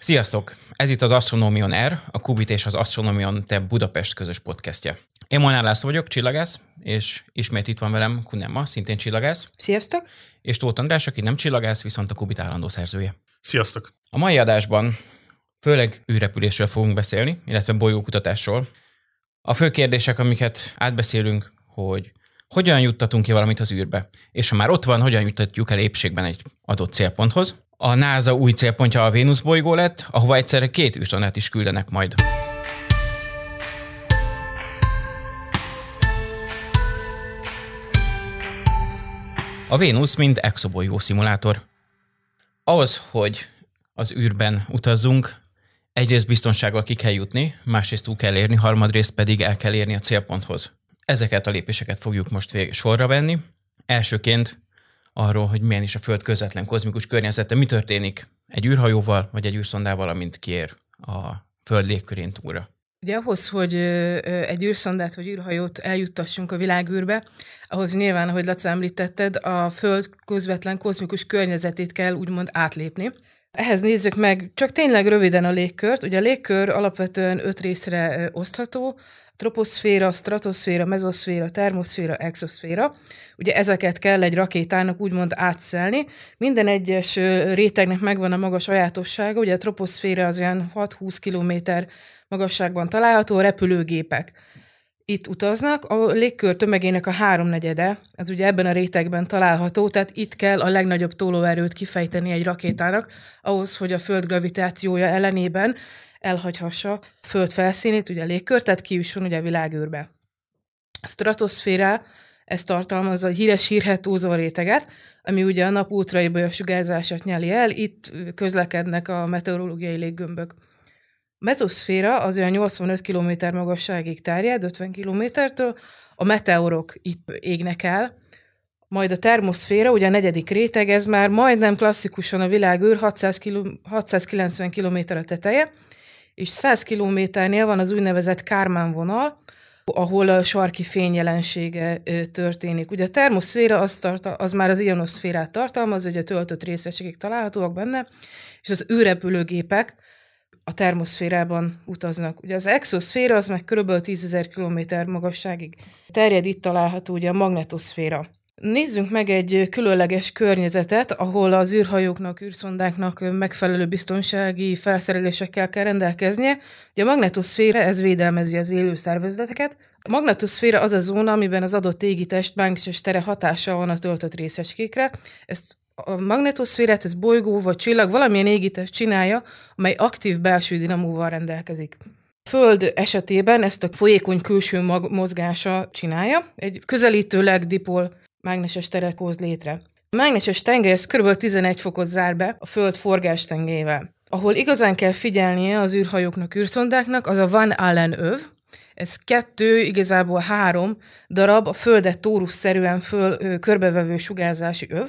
Sziasztok! Ez itt az Astronomion R, a Kubit és az Astronomion Te Budapest közös podcastje. Én Molnár László vagyok, csillagász, és ismét itt van velem Kunemma, szintén csillagász. Sziasztok! És Tóth András, aki nem csillagász, viszont a Kubit állandó szerzője. Sziasztok! A mai adásban főleg űrrepülésről fogunk beszélni, illetve bolygókutatásról. A fő kérdések, amiket átbeszélünk, hogy hogyan juttatunk ki valamit az űrbe, és ha már ott van, hogyan juttatjuk el épségben egy adott célponthoz. A NASA új célpontja a Vénusz bolygó lett, ahova egyszerre két űrsonát is küldenek majd. A Vénusz mind exobolygó szimulátor. Ahhoz, hogy az űrben utazzunk, egyrészt biztonsággal ki kell jutni, másrészt túl kell érni, harmadrészt pedig el kell érni a célponthoz. Ezeket a lépéseket fogjuk most vég- sorra venni. Elsőként arról, hogy milyen is a Föld közvetlen kozmikus környezete, mi történik egy űrhajóval vagy egy űrszondával, amint kiér a Föld légkörén túlra. Ugye ahhoz, hogy egy űrszondát vagy űrhajót eljuttassunk a világűrbe, ahhoz nyilván, ahogy Laca említetted, a Föld közvetlen kozmikus környezetét kell úgymond átlépni. Ehhez nézzük meg csak tényleg röviden a légkört. Ugye a légkör alapvetően öt részre osztható, troposzféra, stratoszféra, mezoszféra, termoszféra, exoszféra. Ugye ezeket kell egy rakétának úgymond átszelni. Minden egyes rétegnek megvan a maga sajátossága. Ugye a troposzféra az olyan 6-20 kilométer magasságban található repülőgépek. Itt utaznak, a légkör tömegének a háromnegyede, az ugye ebben a rétegben található, tehát itt kell a legnagyobb tolóerőt kifejteni egy rakétának, ahhoz, hogy a Föld gravitációja ellenében elhagyhassa a Föld felszínét, ugye a légkör, tehát kiüsson ugye a világűrbe. A stratoszféra, ez tartalmazza a híres hírhet réteget, ami ugye a nap ultraibolya sugárzását nyeli el, itt közlekednek a meteorológiai léggömbök. A mezoszféra az olyan 85 km magasságig terjed, 50 kilométertől, a meteorok itt égnek el, majd a termoszféra, ugye a negyedik réteg, ez már majdnem klasszikusan a világűr, 600 kilo, 690 km a teteje, és 100 kilométernél van az úgynevezett Kármán vonal, ahol a sarki fény jelensége ö, történik. Ugye a termoszféra az, tartal, az már az ionoszférát tartalmaz, ugye a töltött részecskek találhatóak benne, és az űrrepülőgépek a termoszférában utaznak. Ugye az exoszféra az meg kb. 10.000 km magasságig terjed, itt található ugye a magnetoszféra. Nézzünk meg egy különleges környezetet, ahol az űrhajóknak, űrszondáknak megfelelő biztonsági felszerelésekkel kell rendelkeznie. Ugye a magnetoszféra, ez védelmezi az élő szervezeteket. A magnetoszféra az a zóna, amiben az adott égitest mágneses tere hatása van a töltött részecskékre. Ezt a magnetoszférát, ez bolygó vagy csillag, valamilyen égitest csinálja, amely aktív belső dinamóval rendelkezik. Föld esetében ezt a folyékony külső mozgása csinálja, egy közelítőleg dipol mágneses teret hoz létre. A mágneses tengely ez kb. 11 fokot zár be a Föld forgás tengelyével. Ahol igazán kell figyelnie az űrhajóknak, űrszondáknak, az a Van Allen öv. Ez kettő, igazából három darab a Földet tóruszerűen föl ö, körbevevő sugárzási öv.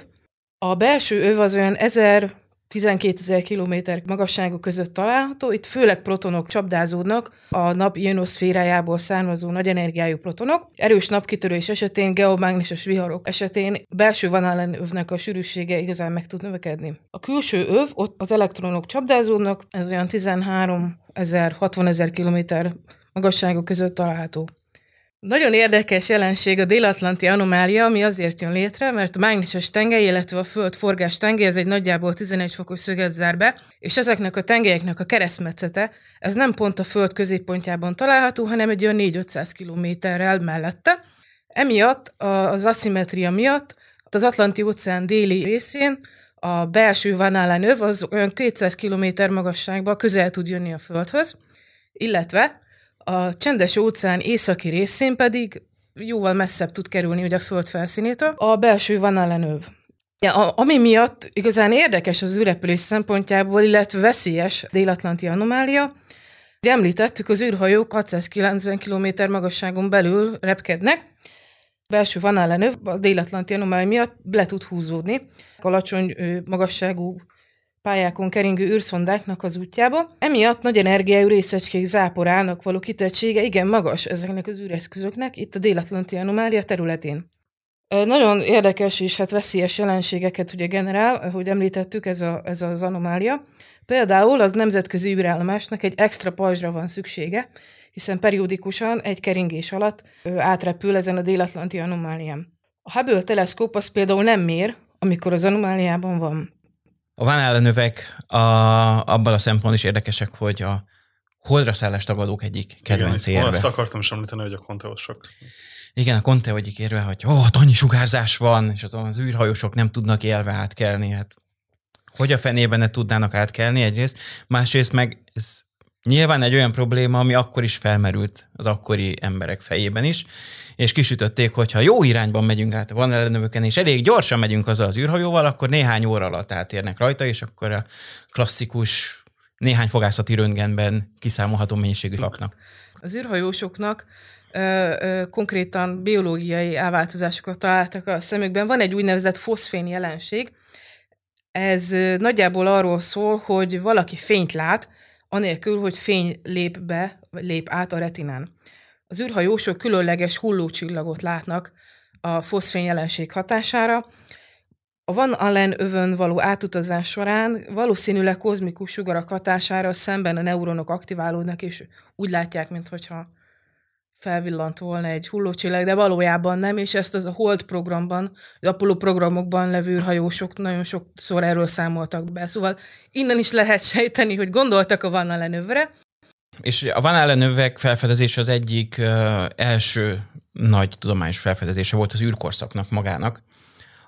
A belső öv az olyan 1000 12 ezer kilométer magasságú között található. Itt főleg protonok csapdázódnak, a nap ionoszférájából származó nagy energiájú protonok. Erős napkitörés esetén, geomágneses viharok esetén belső vanállen övnek a sűrűsége igazán meg tud növekedni. A külső öv, ott az elektronok csapdázódnak, ez olyan 13 ezer, 60 ezer kilométer magasságú között található. Nagyon érdekes jelenség a délatlanti anomália, ami azért jön létre, mert a mágneses tengely, illetve a Föld forgás tengely, ez egy nagyjából 11 fokos szöget zár be, és ezeknek a tengelyeknek a keresztmetszete, ez nem pont a Föld középpontjában található, hanem egy olyan 4-500 kilométerrel mellette. Emiatt, az aszimetria miatt az Atlanti óceán déli részén a belső Van Allen öv az olyan 200 km magasságban közel tud jönni a Földhöz, illetve a csendes óceán északi részén pedig jóval messzebb tud kerülni ugye a föld felszínétől. A belső van ellenöv. Ja, a, ami miatt igazán érdekes az űrrepülés szempontjából, illetve veszélyes délatlanti anomália, Ugye említettük, az űrhajók 690 km magasságon belül repkednek, belső van ellenöv a délatlanti anomália miatt le tud húzódni. Alacsony magasságú pályákon keringő űrszondáknak az útjába. Emiatt nagy energiájú részecskék záporának való kitettsége igen magas ezeknek az űreszközöknek itt a délatlanti anomália területén. Nagyon érdekes és hát veszélyes jelenségeket ugye generál, ahogy említettük, ez, a, ez az anomália. Például az nemzetközi űrállomásnak egy extra pajzsra van szüksége, hiszen periódikusan egy keringés alatt átrepül ezen a délatlanti anomálián. A Hubble teleszkóp az például nem mér, amikor az anomáliában van. A Van ellenövek a, abban a szempontból is érdekesek, hogy a holdra szállás tagadók egyik kedvenc Igen, érve. Ezt akartam is említeni, hogy a konteosok. Igen, a Conte egyik érve, hogy ó, oh, annyi sugárzás van, és az, az űrhajósok nem tudnak élve átkelni. Hát hogy a fenében ne tudnának átkelni egyrészt, másrészt meg ez nyilván egy olyan probléma, ami akkor is felmerült az akkori emberek fejében is, és kisütötték, hogy ha jó irányban megyünk át a van ellenövöken, és elég gyorsan megyünk azzal az űrhajóval, akkor néhány óra alatt átérnek rajta, és akkor a klasszikus néhány fogászati röntgenben kiszámolható mennyiségű laknak. Az űrhajósoknak ö, ö, konkrétan biológiai elváltozásokat találtak a szemükben. Van egy úgynevezett foszfén jelenség. Ez nagyjából arról szól, hogy valaki fényt lát, anélkül, hogy fény lép be, vagy lép át a retinán. Az űrhajósok különleges hullócsillagot látnak a foszfén jelenség hatására. A Van Allen övön való átutazás során valószínűleg kozmikus sugarak hatására szemben a neuronok aktiválódnak, és úgy látják, mintha felvillant volna egy hullócsillag, de valójában nem, és ezt az a Hold programban, az Apollo programokban levő űrhajósok nagyon sokszor erről számoltak be. Szóval innen is lehet sejteni, hogy gondoltak a Van Allen És a Van Allen felfedezése az egyik uh, első nagy tudományos felfedezése volt az űrkorszaknak magának.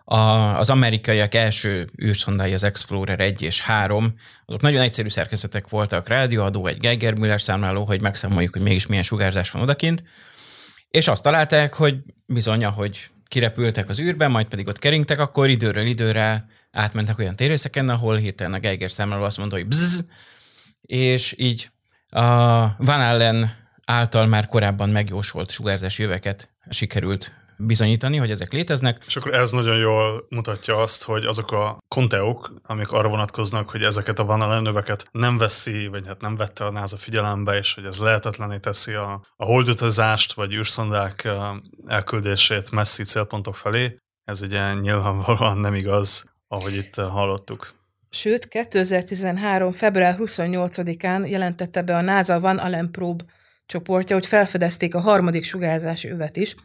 A, az amerikaiak első űrszondái, az Explorer 1 és 3, azok nagyon egyszerű szerkezetek voltak, rádióadó, egy Geiger-Müller számláló, hogy megszámoljuk, hogy mégis milyen sugárzás van odakint, és azt találták, hogy bizony, hogy kirepültek az űrben, majd pedig ott keringtek, akkor időről időre átmentek olyan térrészeken, ahol hirtelen a Geiger számláló azt mondta, hogy bzz, és így a Van Allen által már korábban megjósolt sugárzási jöveket sikerült bizonyítani, hogy ezek léteznek. És akkor ez nagyon jól mutatja azt, hogy azok a konteók, amik arra vonatkoznak, hogy ezeket a Van növeket nem veszi, vagy hát nem vette a NASA figyelembe, és hogy ez lehetetlené teszi a, a holdutazást, vagy űrszondák elküldését messzi célpontok felé. Ez ugye nyilvánvalóan nem igaz, ahogy itt hallottuk. Sőt, 2013. február 28-án jelentette be a NASA Van Allen Probe csoportja, hogy felfedezték a harmadik sugárzási övet is,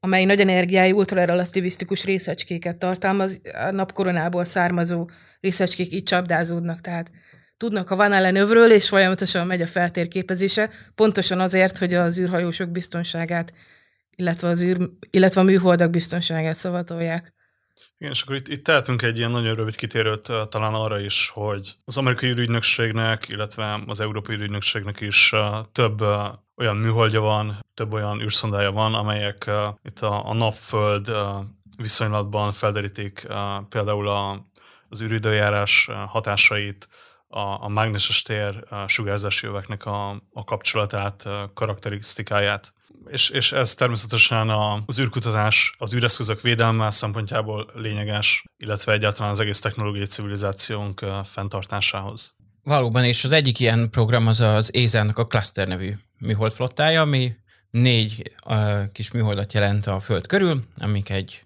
amely nagy energiájú ultrarelativisztikus részecskéket tartalmaz, a napkoronából származó részecskék így csapdázódnak, tehát tudnak a Van Allen övről, és folyamatosan megy a feltérképezése, pontosan azért, hogy az űrhajósok biztonságát, illetve, az űr, illetve a műholdak biztonságát szavatolják. Igen, és akkor itt, itt tehetünk egy ilyen nagyon rövid kitérőt talán arra is, hogy az amerikai űrügynökségnek, illetve az európai űrügynökségnek is több olyan műholdja van, több olyan űrszondája van, amelyek itt a, a napföld viszonylatban felderítik például a, az űridőjárás hatásait, a, a mágneses tér a sugárzási jöveknek a, a kapcsolatát, a karakterisztikáját és, és ez természetesen az űrkutatás, az űreszközök védelme szempontjából lényeges, illetve egyáltalán az egész technológiai civilizációnk fenntartásához. Valóban, és az egyik ilyen program az az ESA-nak a Cluster nevű műholdflottája, ami négy uh, kis műholdat jelent a Föld körül, amik egy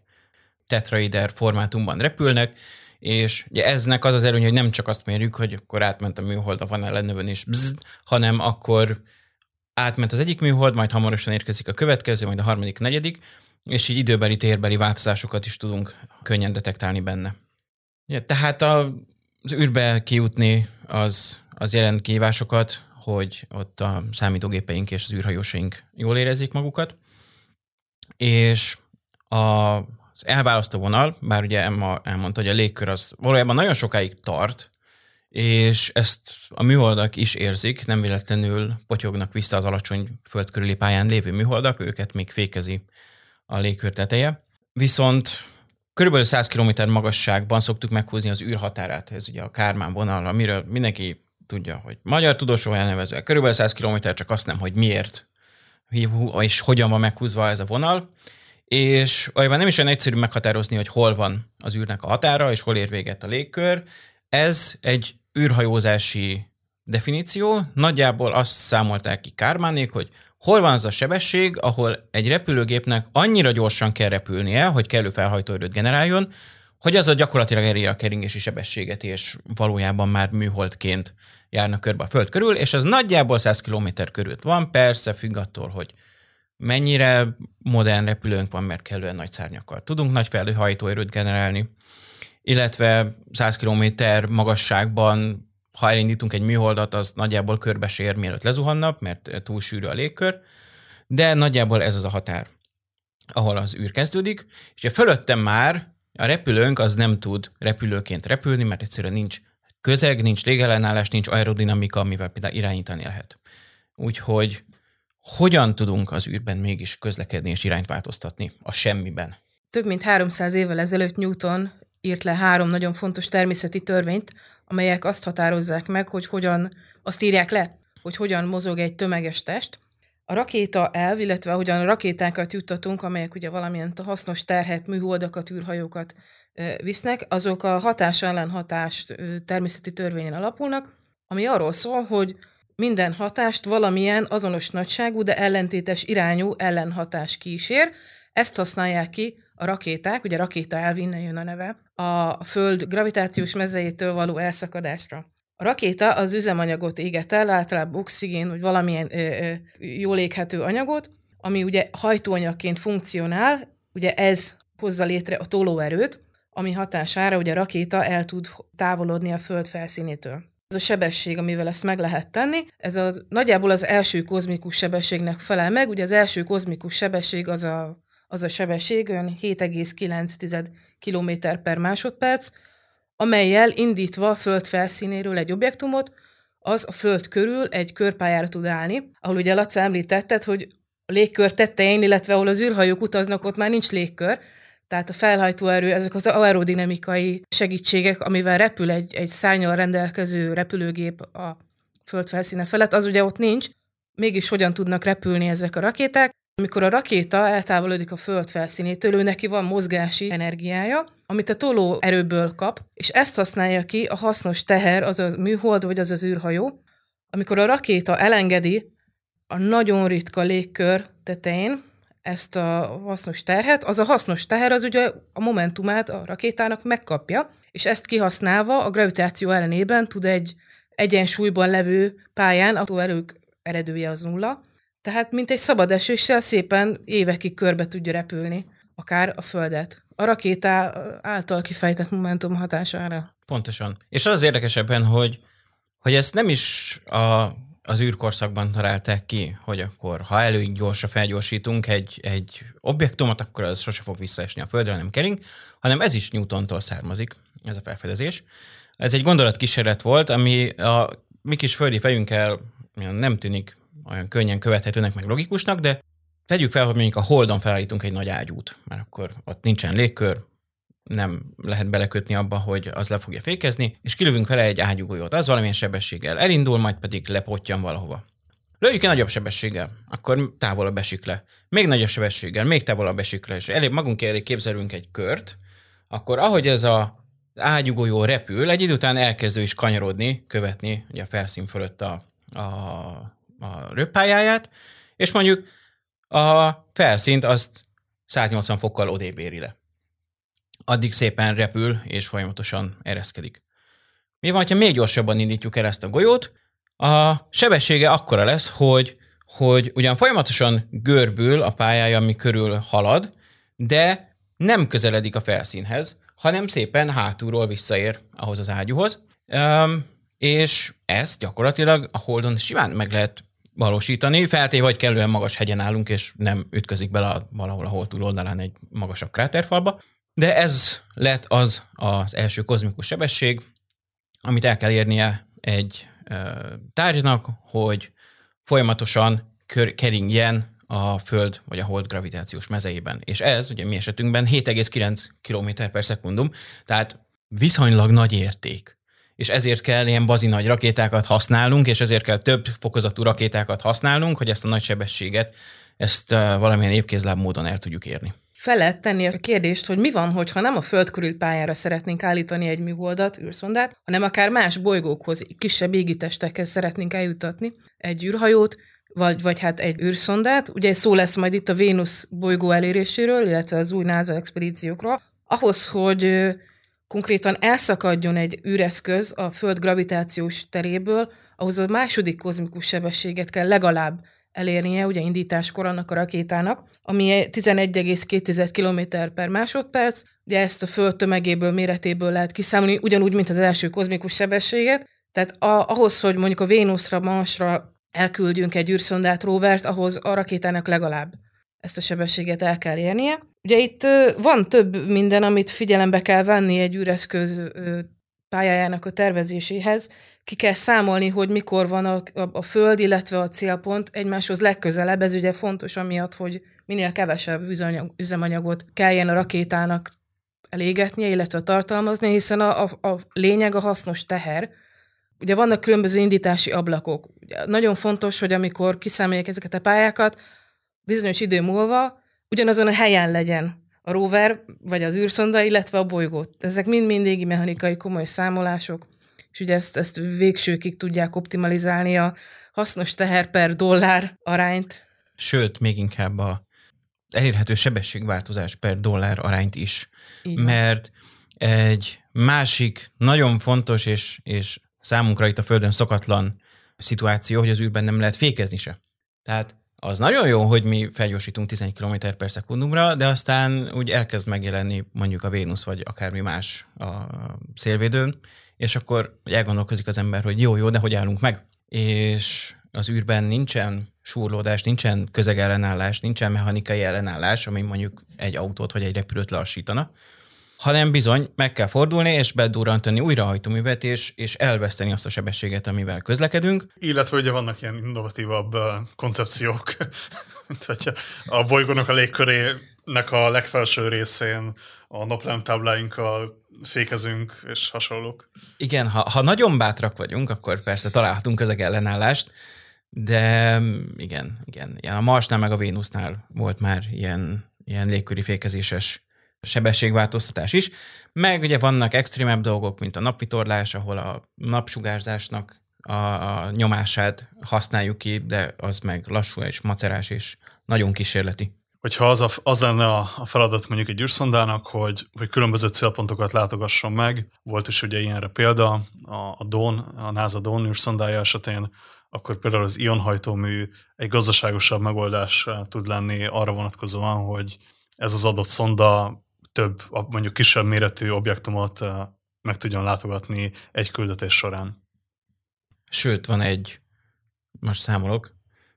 tetraider formátumban repülnek, és ugye eznek az az előny, hogy nem csak azt mérjük, hogy akkor átment a műhold a van ellenőben is, bzz, hanem akkor átment az egyik műhold, majd hamarosan érkezik a következő, majd a harmadik, negyedik, és így időbeli, térbeli változásokat is tudunk könnyen detektálni benne. Ja, tehát a, az űrbe kijutni az, az jelent kihívásokat, hogy ott a számítógépeink és az űrhajósaink jól érezzék magukat, és a, az elválasztó vonal, bár ugye Emma elmondta, hogy a légkör az valójában nagyon sokáig tart, és ezt a műholdak is érzik, nem véletlenül potyognak vissza az alacsony föld körüli pályán lévő műholdak, őket még fékezi a légkör teteje. Viszont körülbelül 100 km magasságban szoktuk meghúzni az űrhatárát, ez ugye a Kármán vonal, amiről mindenki tudja, hogy magyar tudósok elnevezve, körülbelül 100 km, csak azt nem, hogy miért és hogyan van meghúzva ez a vonal, és olyan nem is olyan egyszerű meghatározni, hogy hol van az űrnek a határa, és hol ér véget a légkör. Ez egy űrhajózási definíció, nagyjából azt számolták ki Kármánék, hogy hol van az a sebesség, ahol egy repülőgépnek annyira gyorsan kell repülnie, hogy kellő felhajtóerőt generáljon, hogy az a gyakorlatilag eléri a keringési sebességet, és valójában már műholdként járnak körbe a Föld körül, és ez nagyjából 100 km körül van, persze függ attól, hogy mennyire modern repülőnk van, mert kellően nagy szárnyakkal tudunk nagy felhajtóerőt generálni, illetve 100 km magasságban, ha elindítunk egy műholdat, az nagyjából körbesér, mielőtt lezuhannak, mert túl sűrű a légkör, de nagyjából ez az a határ, ahol az űr kezdődik, és a fölöttem már a repülőnk az nem tud repülőként repülni, mert egyszerűen nincs közeg, nincs légellenállás, nincs aerodinamika, amivel például irányítani lehet. Úgyhogy hogyan tudunk az űrben mégis közlekedni és irányt változtatni a semmiben? Több mint 300 évvel ezelőtt Newton írt le három nagyon fontos természeti törvényt, amelyek azt határozzák meg, hogy hogyan, azt írják le, hogy hogyan mozog egy tömeges test. A rakéta elv, illetve ahogyan a rakétákat juttatunk, amelyek ugye valamilyen hasznos terhet, műholdakat, űrhajókat visznek, azok a hatás ellen hatás természeti törvényen alapulnak, ami arról szól, hogy minden hatást valamilyen azonos nagyságú, de ellentétes irányú ellenhatás kísér. Ezt használják ki a rakéták, ugye rakéta elv innen jön a neve, a Föld gravitációs mezejétől való elszakadásra. A rakéta az üzemanyagot éget el, általában oxigén, vagy valamilyen ö, ö, jól éghető anyagot, ami ugye hajtóanyagként funkcionál, ugye ez hozza létre a tolóerőt, ami hatására ugye a rakéta el tud távolodni a Föld felszínétől. Ez a sebesség, amivel ezt meg lehet tenni, ez az, nagyjából az első kozmikus sebességnek felel meg. Ugye az első kozmikus sebesség az a, az a sebesség, olyan 7,9 km per másodperc, amelyel indítva Föld felszínéről egy objektumot, az a Föld körül egy körpályára tud állni, ahol ugye Laca említetted, hogy a légkör tetején, illetve ahol az űrhajók utaznak, ott már nincs légkör, tehát a felhajtóerő, ezek az aerodinamikai segítségek, amivel repül egy, egy szárnyal rendelkező repülőgép a föld felszíne felett, az ugye ott nincs. Mégis hogyan tudnak repülni ezek a rakéták? Amikor a rakéta eltávolodik a föld felszínétől, ő neki van mozgási energiája, amit a toló erőből kap, és ezt használja ki a hasznos teher, az a műhold vagy az az űrhajó. Amikor a rakéta elengedi a nagyon ritka légkör tetején, ezt a hasznos terhet, az a hasznos teher az ugye a momentumát a rakétának megkapja, és ezt kihasználva a gravitáció ellenében tud egy egyensúlyban levő pályán, a erők eredője az nulla, tehát mint egy szabad esőssel szépen évekig körbe tudja repülni, akár a Földet. A rakéta által kifejtett momentum hatására. Pontosan. És az, érdekesebben, hogy, hogy ezt nem is a az űrkorszakban találták ki, hogy akkor ha elő gyorsra felgyorsítunk egy, egy objektumot, akkor az sose fog visszaesni a Földre, nem kering, hanem ez is Newtontól származik, ez a felfedezés. Ez egy gondolatkísérlet volt, ami a mi kis földi fejünkkel nem tűnik olyan könnyen követhetőnek, meg logikusnak, de tegyük fel, hogy mondjuk a Holdon felállítunk egy nagy ágyút, mert akkor ott nincsen légkör, nem lehet belekötni abba, hogy az le fogja fékezni, és kilövünk vele egy ágyugójót. Az valamilyen sebességgel elindul, majd pedig lepottyan valahova. Lőjük egy nagyobb sebességgel, akkor távolabb esik le. Még nagyobb sebességgel, még távolabb esik le, és elég magunk elé képzelünk egy kört, akkor ahogy ez a ágyugójó repül, egy idő után elkezdő is kanyarodni, követni ugye a felszín fölött a, a, a röppályáját, és mondjuk a felszínt azt 180 fokkal odébb éri le addig szépen repül és folyamatosan ereszkedik. Mi van, ha még gyorsabban indítjuk el ezt a golyót? A sebessége akkora lesz, hogy, hogy ugyan folyamatosan görbül a pályája, ami körül halad, de nem közeledik a felszínhez, hanem szépen hátulról visszaér ahhoz az ágyúhoz. Um, és ezt gyakorlatilag a Holdon simán meg lehet valósítani, feltéve, hogy kellően magas hegyen állunk, és nem ütközik bele a, valahol a Hold túloldalán egy magasabb kráterfalba. De ez lett az az első kozmikus sebesség, amit el kell érnie egy tárgynak, hogy folyamatosan kör, keringjen a Föld vagy a Hold gravitációs mezeiben. És ez, ugye mi esetünkben 7,9 km per szekundum, tehát viszonylag nagy érték. És ezért kell ilyen bazi nagy rakétákat használnunk, és ezért kell több fokozatú rakétákat használnunk, hogy ezt a nagy sebességet, ezt valamilyen épkézláb módon el tudjuk érni fel lehet tenni a kérdést, hogy mi van, hogyha nem a Föld körül pályára szeretnénk állítani egy műholdat, űrszondát, hanem akár más bolygókhoz, kisebb égitestekhez szeretnénk eljutatni egy űrhajót, vagy, vagy hát egy űrszondát. Ugye szó lesz majd itt a Vénusz bolygó eléréséről, illetve az új NASA expedíciókról. Ahhoz, hogy konkrétan elszakadjon egy űreszköz a Föld gravitációs teréből, ahhoz a második kozmikus sebességet kell legalább elérnie, ugye indításkor annak a rakétának, ami 11,2 km per másodperc, ugye ezt a Föld tömegéből, méretéből lehet kiszámolni, ugyanúgy, mint az első kozmikus sebességet. Tehát a, ahhoz, hogy mondjuk a Vénuszra, Marsra elküldjünk egy űrszondát, rovert, ahhoz a rakétának legalább ezt a sebességet el kell érnie. Ugye itt van több minden, amit figyelembe kell venni egy űreszköz pályájának a tervezéséhez. Ki kell számolni, hogy mikor van a, a, a föld, illetve a célpont egymáshoz legközelebb. Ez ugye fontos amiatt, hogy minél kevesebb üzemanyag, üzemanyagot kelljen a rakétának elégetnie, illetve tartalmazni, hiszen a, a, a lényeg a hasznos teher. Ugye vannak különböző indítási ablakok. Ugye nagyon fontos, hogy amikor kiszámolják ezeket a pályákat, bizonyos idő múlva ugyanazon a helyen legyen a rover, vagy az űrszonda, illetve a bolygó. Ezek mind mindig mechanikai komoly számolások, és ugye ezt, ezt végsőkig tudják optimalizálni a hasznos teher per dollár arányt. Sőt, még inkább a elérhető sebességváltozás per dollár arányt is. Így. Mert egy másik nagyon fontos és, és számunkra itt a Földön szokatlan szituáció, hogy az űrben nem lehet fékezni se. Tehát az nagyon jó, hogy mi felgyorsítunk 11 km per szekundumra, de aztán úgy elkezd megjelenni mondjuk a Vénusz, vagy akármi más a szélvédőn, és akkor elgondolkozik az ember, hogy jó, jó, de hogy állunk meg? És az űrben nincsen súrlódás, nincsen közegellenállás, nincsen mechanikai ellenállás, ami mondjuk egy autót vagy egy repülőt lassítana, hanem bizony meg kell fordulni, és bedurrantani újra hajtóművet, és, és elveszteni azt a sebességet, amivel közlekedünk. Illetve ugye vannak ilyen innovatívabb koncepciók, mint hogy a bolygónak a légkörének a legfelső részén a naplemtábláinkkal fékezünk, és hasonlók. Igen, ha, ha nagyon bátrak vagyunk, akkor persze találhatunk közeg ellenállást, de igen, igen. A Marsnál meg a Vénusznál volt már ilyen, ilyen légköri fékezéses sebességváltoztatás is, meg ugye vannak extrémebb dolgok, mint a napvitorlás, ahol a napsugárzásnak a, a nyomását használjuk ki, de az meg lassú és macerás és nagyon kísérleti. Hogyha az, a, az lenne a, a feladat mondjuk egy űrszondának, hogy, hogy különböző célpontokat látogasson meg, volt is ugye ilyenre példa, a, a DON, a NASA DON űrszondája esetén, akkor például az ionhajtómű egy gazdaságosabb megoldás tud lenni arra vonatkozóan, hogy ez az adott szonda több, mondjuk kisebb méretű objektumot meg tudjon látogatni egy küldetés során. Sőt, van egy, most számolok,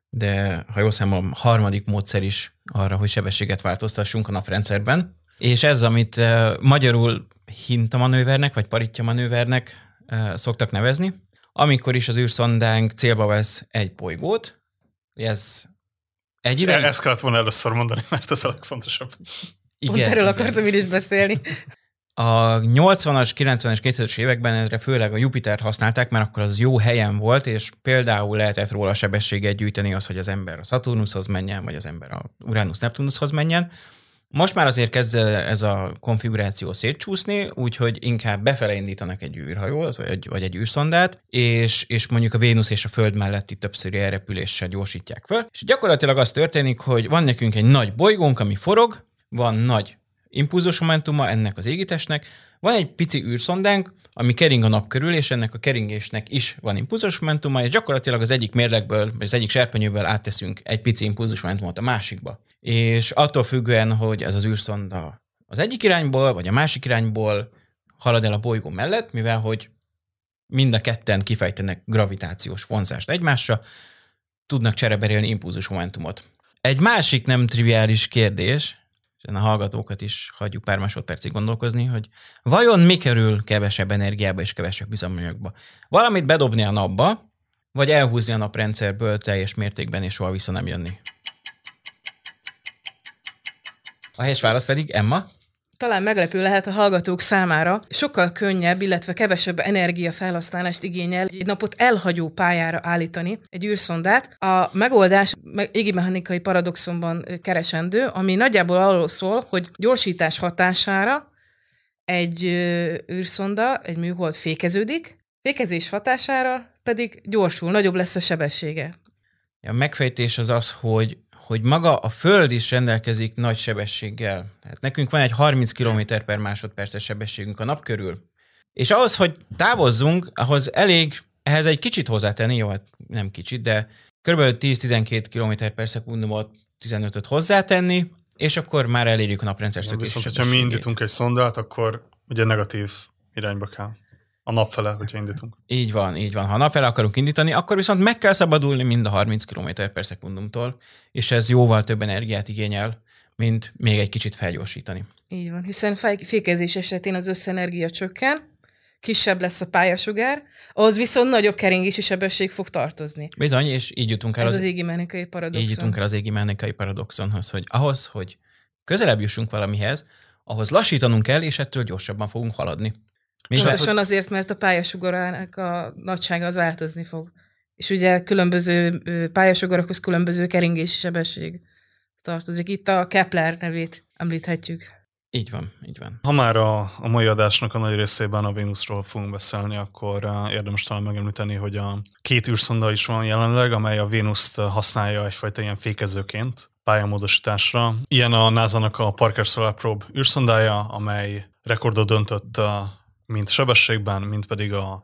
de ha jól számolom, harmadik módszer is arra, hogy sebességet változtassunk a naprendszerben. És ez, amit magyarul hintamanővernek, vagy paritjamanővernek szoktak nevezni, amikor is az űrszondánk célba vesz egy bolygót, ez egy ide... Ezt kellett volna először mondani, mert ez a legfontosabb. Igen, Pont erről igen. akartam én is beszélni. A 80-as, 90-es, 2000-es években erre főleg a Jupitert használták, mert akkor az jó helyen volt, és például lehetett róla sebességet gyűjteni az, hogy az ember a Saturnushoz menjen, vagy az ember a Uranus-Neptunushoz menjen. Most már azért kezd ez a konfiguráció szétcsúszni, úgyhogy inkább befele indítanak egy űrhajót, vagy egy, vagy egy űrszondát, és, és mondjuk a Vénusz és a Föld melletti többszöri elrepüléssel gyorsítják föl. És gyakorlatilag az történik, hogy van nekünk egy nagy bolygónk, ami forog, van nagy impulzus momentuma ennek az égitestnek, van egy pici űrszondánk, ami kering a nap körül, és ennek a keringésnek is van impulzus momentuma, és gyakorlatilag az egyik mérlegből, vagy az egyik serpenyőből átteszünk egy pici impulzus momentumot a másikba. És attól függően, hogy ez az űrszonda az egyik irányból, vagy a másik irányból halad el a bolygó mellett, mivel hogy mind a ketten kifejtenek gravitációs vonzást egymásra, tudnak csereberélni impulzus momentumot. Egy másik nem triviális kérdés, a hallgatókat is hagyjuk pár másodpercig gondolkozni, hogy vajon mi kerül kevesebb energiába és kevesebb üzemanyagba? Valamit bedobni a napba, vagy elhúzni a naprendszerből teljes mértékben és soha vissza nem jönni? A helyes válasz pedig Emma talán meglepő lehet a hallgatók számára, sokkal könnyebb, illetve kevesebb energiafelhasználást igényel egy napot elhagyó pályára állítani egy űrszondát. A megoldás égimechanikai paradoxonban keresendő, ami nagyjából arról szól, hogy gyorsítás hatására egy űrszonda, egy műhold fékeződik, fékezés hatására pedig gyorsul, nagyobb lesz a sebessége. A megfejtés az az, hogy hogy maga a Föld is rendelkezik nagy sebességgel. Tehát nekünk van egy 30 km per másodperces sebességünk a nap körül. És ahhoz, hogy távozzunk, ahhoz elég ehhez egy kicsit hozzátenni, jó, hát nem kicsit, de kb. 10-12 km per szekundumot, 15-öt hozzátenni, és akkor már elérjük a naprendszer szökés Viszont, hogyha mi indítunk egy szondát, akkor ugye negatív irányba kell. A nap fele, hogyha indítunk. Így van, így van. Ha nap fele akarunk indítani, akkor viszont meg kell szabadulni mind a 30 km per szekundumtól, és ez jóval több energiát igényel, mint még egy kicsit felgyorsítani. Így van, hiszen fékezés esetén az összenergia csökken, kisebb lesz a pályasugár, ahhoz viszont nagyobb keringési sebesség fog tartozni. Bizony, és így jutunk el Ez az, az égi mechanikai paradoxon. így jutunk el az égi mechanikai paradoxonhoz, hogy ahhoz, hogy közelebb jussunk valamihez, ahhoz lassítanunk kell, és ettől gyorsabban fogunk haladni. Pontosan azért, mert a pályasugarának a nagysága az változni fog. És ugye különböző pályasugarakhoz különböző keringési sebesség tartozik. Itt a Kepler nevét említhetjük. Így van, így van. Ha már a, a mai adásnak a nagy részében a Vénuszról fogunk beszélni, akkor érdemes talán megemlíteni, hogy a két űrszonda is van jelenleg, amely a Vénuszt használja egyfajta ilyen fékezőként pályamódosításra. Ilyen a NASA-nak a Parker Solar Probe űrszondája, amely rekordot döntött uh, mind sebességben, mind pedig a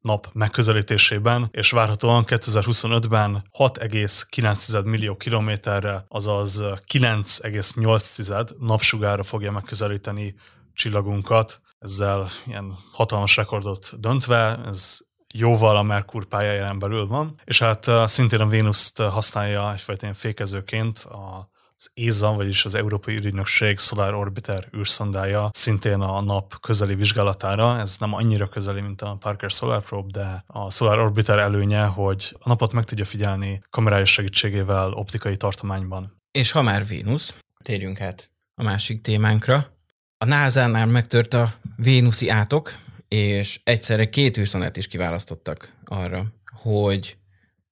nap megközelítésében, és várhatóan 2025-ben 6,9 millió kilométerre, azaz 9,8 napsugára fogja megközelíteni csillagunkat, ezzel ilyen hatalmas rekordot döntve, ez jóval a Merkur pályáján belül van, és hát szintén a Vénuszt használja egyfajta ilyen fékezőként a az ESA, vagyis az Európai Ürügynökség Solar Orbiter űrszondája szintén a nap közeli vizsgálatára. Ez nem annyira közeli, mint a Parker Solar Probe, de a Solar Orbiter előnye, hogy a napot meg tudja figyelni kamerája segítségével optikai tartományban. És ha már Vénusz, térjünk át a másik témánkra. A NASA-nál megtört a vénuszi átok, és egyszerre két űrszondát is kiválasztottak arra, hogy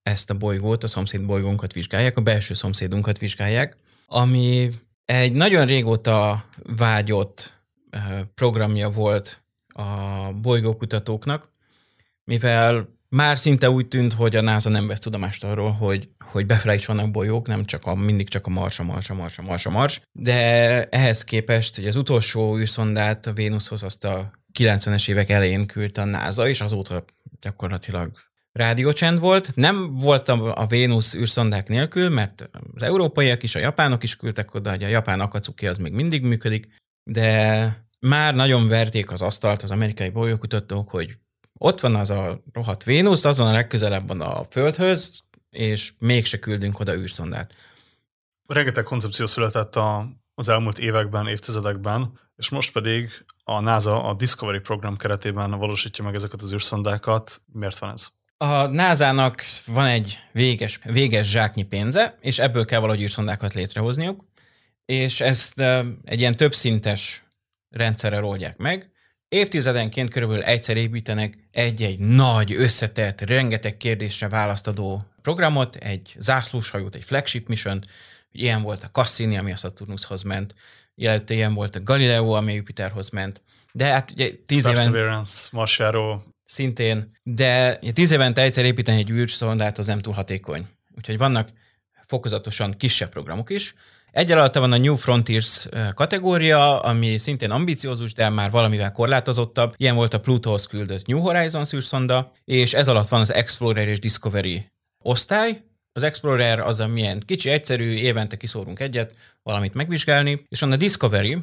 ezt a bolygót, a szomszéd bolygónkat vizsgálják, a belső szomszédunkat vizsgálják, ami egy nagyon régóta vágyott programja volt a bolygókutatóknak, mivel már szinte úgy tűnt, hogy a NASA nem vesz tudomást arról, hogy, hogy befele is vannak bolyók, nem csak a, mindig csak a Mars, a Mars, a Mars, a Mars, a Mars, de ehhez képest, hogy az utolsó űrszondát a Vénuszhoz azt a 90-es évek elején küldte a NASA, és azóta gyakorlatilag rádiócsend volt. Nem voltam a Vénusz űrszondák nélkül, mert az európaiak is, a japánok is küldtek oda, hogy a japán akacuki az még mindig működik, de már nagyon verték az asztalt az amerikai bolygókutatók, hogy ott van az a rohadt Vénusz, azon a legközelebb van a Földhöz, és mégse küldünk oda űrszondát. Rengeteg koncepció született a, az elmúlt években, évtizedekben, és most pedig a NASA a Discovery program keretében valósítja meg ezeket az űrszondákat. Miért van ez? A NASA-nak van egy véges, véges zsáknyi pénze, és ebből kell valahogy űrszondákat létrehozniuk, és ezt egy ilyen többszintes rendszerrel oldják meg. Évtizedenként körülbelül egyszer építenek egy-egy nagy, összetett, rengeteg kérdésre választadó programot, egy zászlós hajót, egy flagship mission Ilyen volt a Cassini, ami a Saturnushoz ment, illetve ilyen volt a Galileo, ami Jupiterhoz ment. De hát ugye tíz éven... Perseverance, Marsiáról. Szintén, de tíz évente egyszer építeni egy űrszondát az nem túl hatékony. Úgyhogy vannak fokozatosan kisebb programok is. Egy alatta van a New Frontiers kategória, ami szintén ambiciózus, de már valamivel korlátozottabb. Ilyen volt a Plutóhoz küldött New Horizons űrszonda, és ez alatt van az Explorer és Discovery osztály. Az Explorer az, amilyen kicsi, egyszerű, évente kiszórunk egyet, valamit megvizsgálni, és van a Discovery,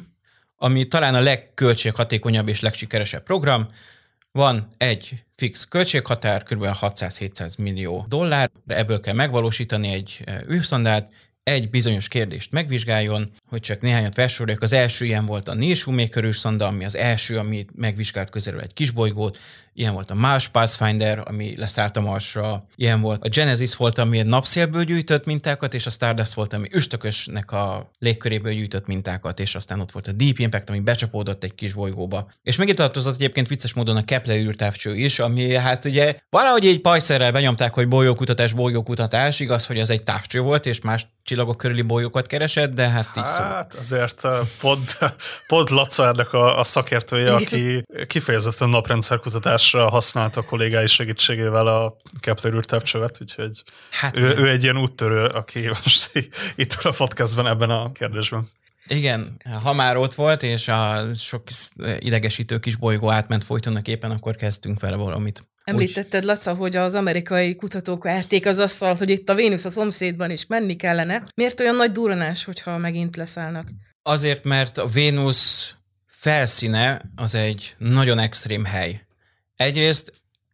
ami talán a legköltséghatékonyabb és legsikeresebb program, van egy fix költséghatár, kb. 600-700 millió dollár, de ebből kell megvalósítani egy űrszondát, egy bizonyos kérdést megvizsgáljon, hogy csak néhányat felsoroljak. Az első ilyen volt a Neil Shoemaker ami az első, ami megvizsgált közelről egy kisbolygót, ilyen volt a Mars Pathfinder, ami leszállt a Marsra, ilyen volt a Genesis volt, ami egy napszélből gyűjtött mintákat, és a Stardust volt, ami üstökösnek a légköréből gyűjtött mintákat, és aztán ott volt a Deep Impact, ami becsapódott egy kis bolygóba. És megint tartozott egyébként vicces módon a Kepler űrtávcső is, ami hát ugye valahogy egy pajszerrel benyomták, hogy bolygókutatás, bolygókutatás, igaz, hogy az egy távcső volt, és más csillagok körüli bolyokat keresett, de hát, így szóval. Hát azért pont, pont Laca ennek a, a szakértője, aki kifejezetten naprendszerkutatásra használta a kollégái segítségével a Kepler űrtávcsövet, úgyhogy hát, ő, ő egy ilyen úttörő, aki most itt a podcastben ebben a kérdésben. Igen, ha már ott volt, és a sok idegesítő kis bolygó átment folytonnak éppen, akkor kezdtünk vele valamit. Említetted, Laca, hogy az amerikai kutatók verték az asztalt, hogy itt a Vénusz a szomszédban is menni kellene. Miért olyan nagy duranás, hogyha megint leszállnak? Azért, mert a Vénusz felszíne az egy nagyon extrém hely. Egyrészt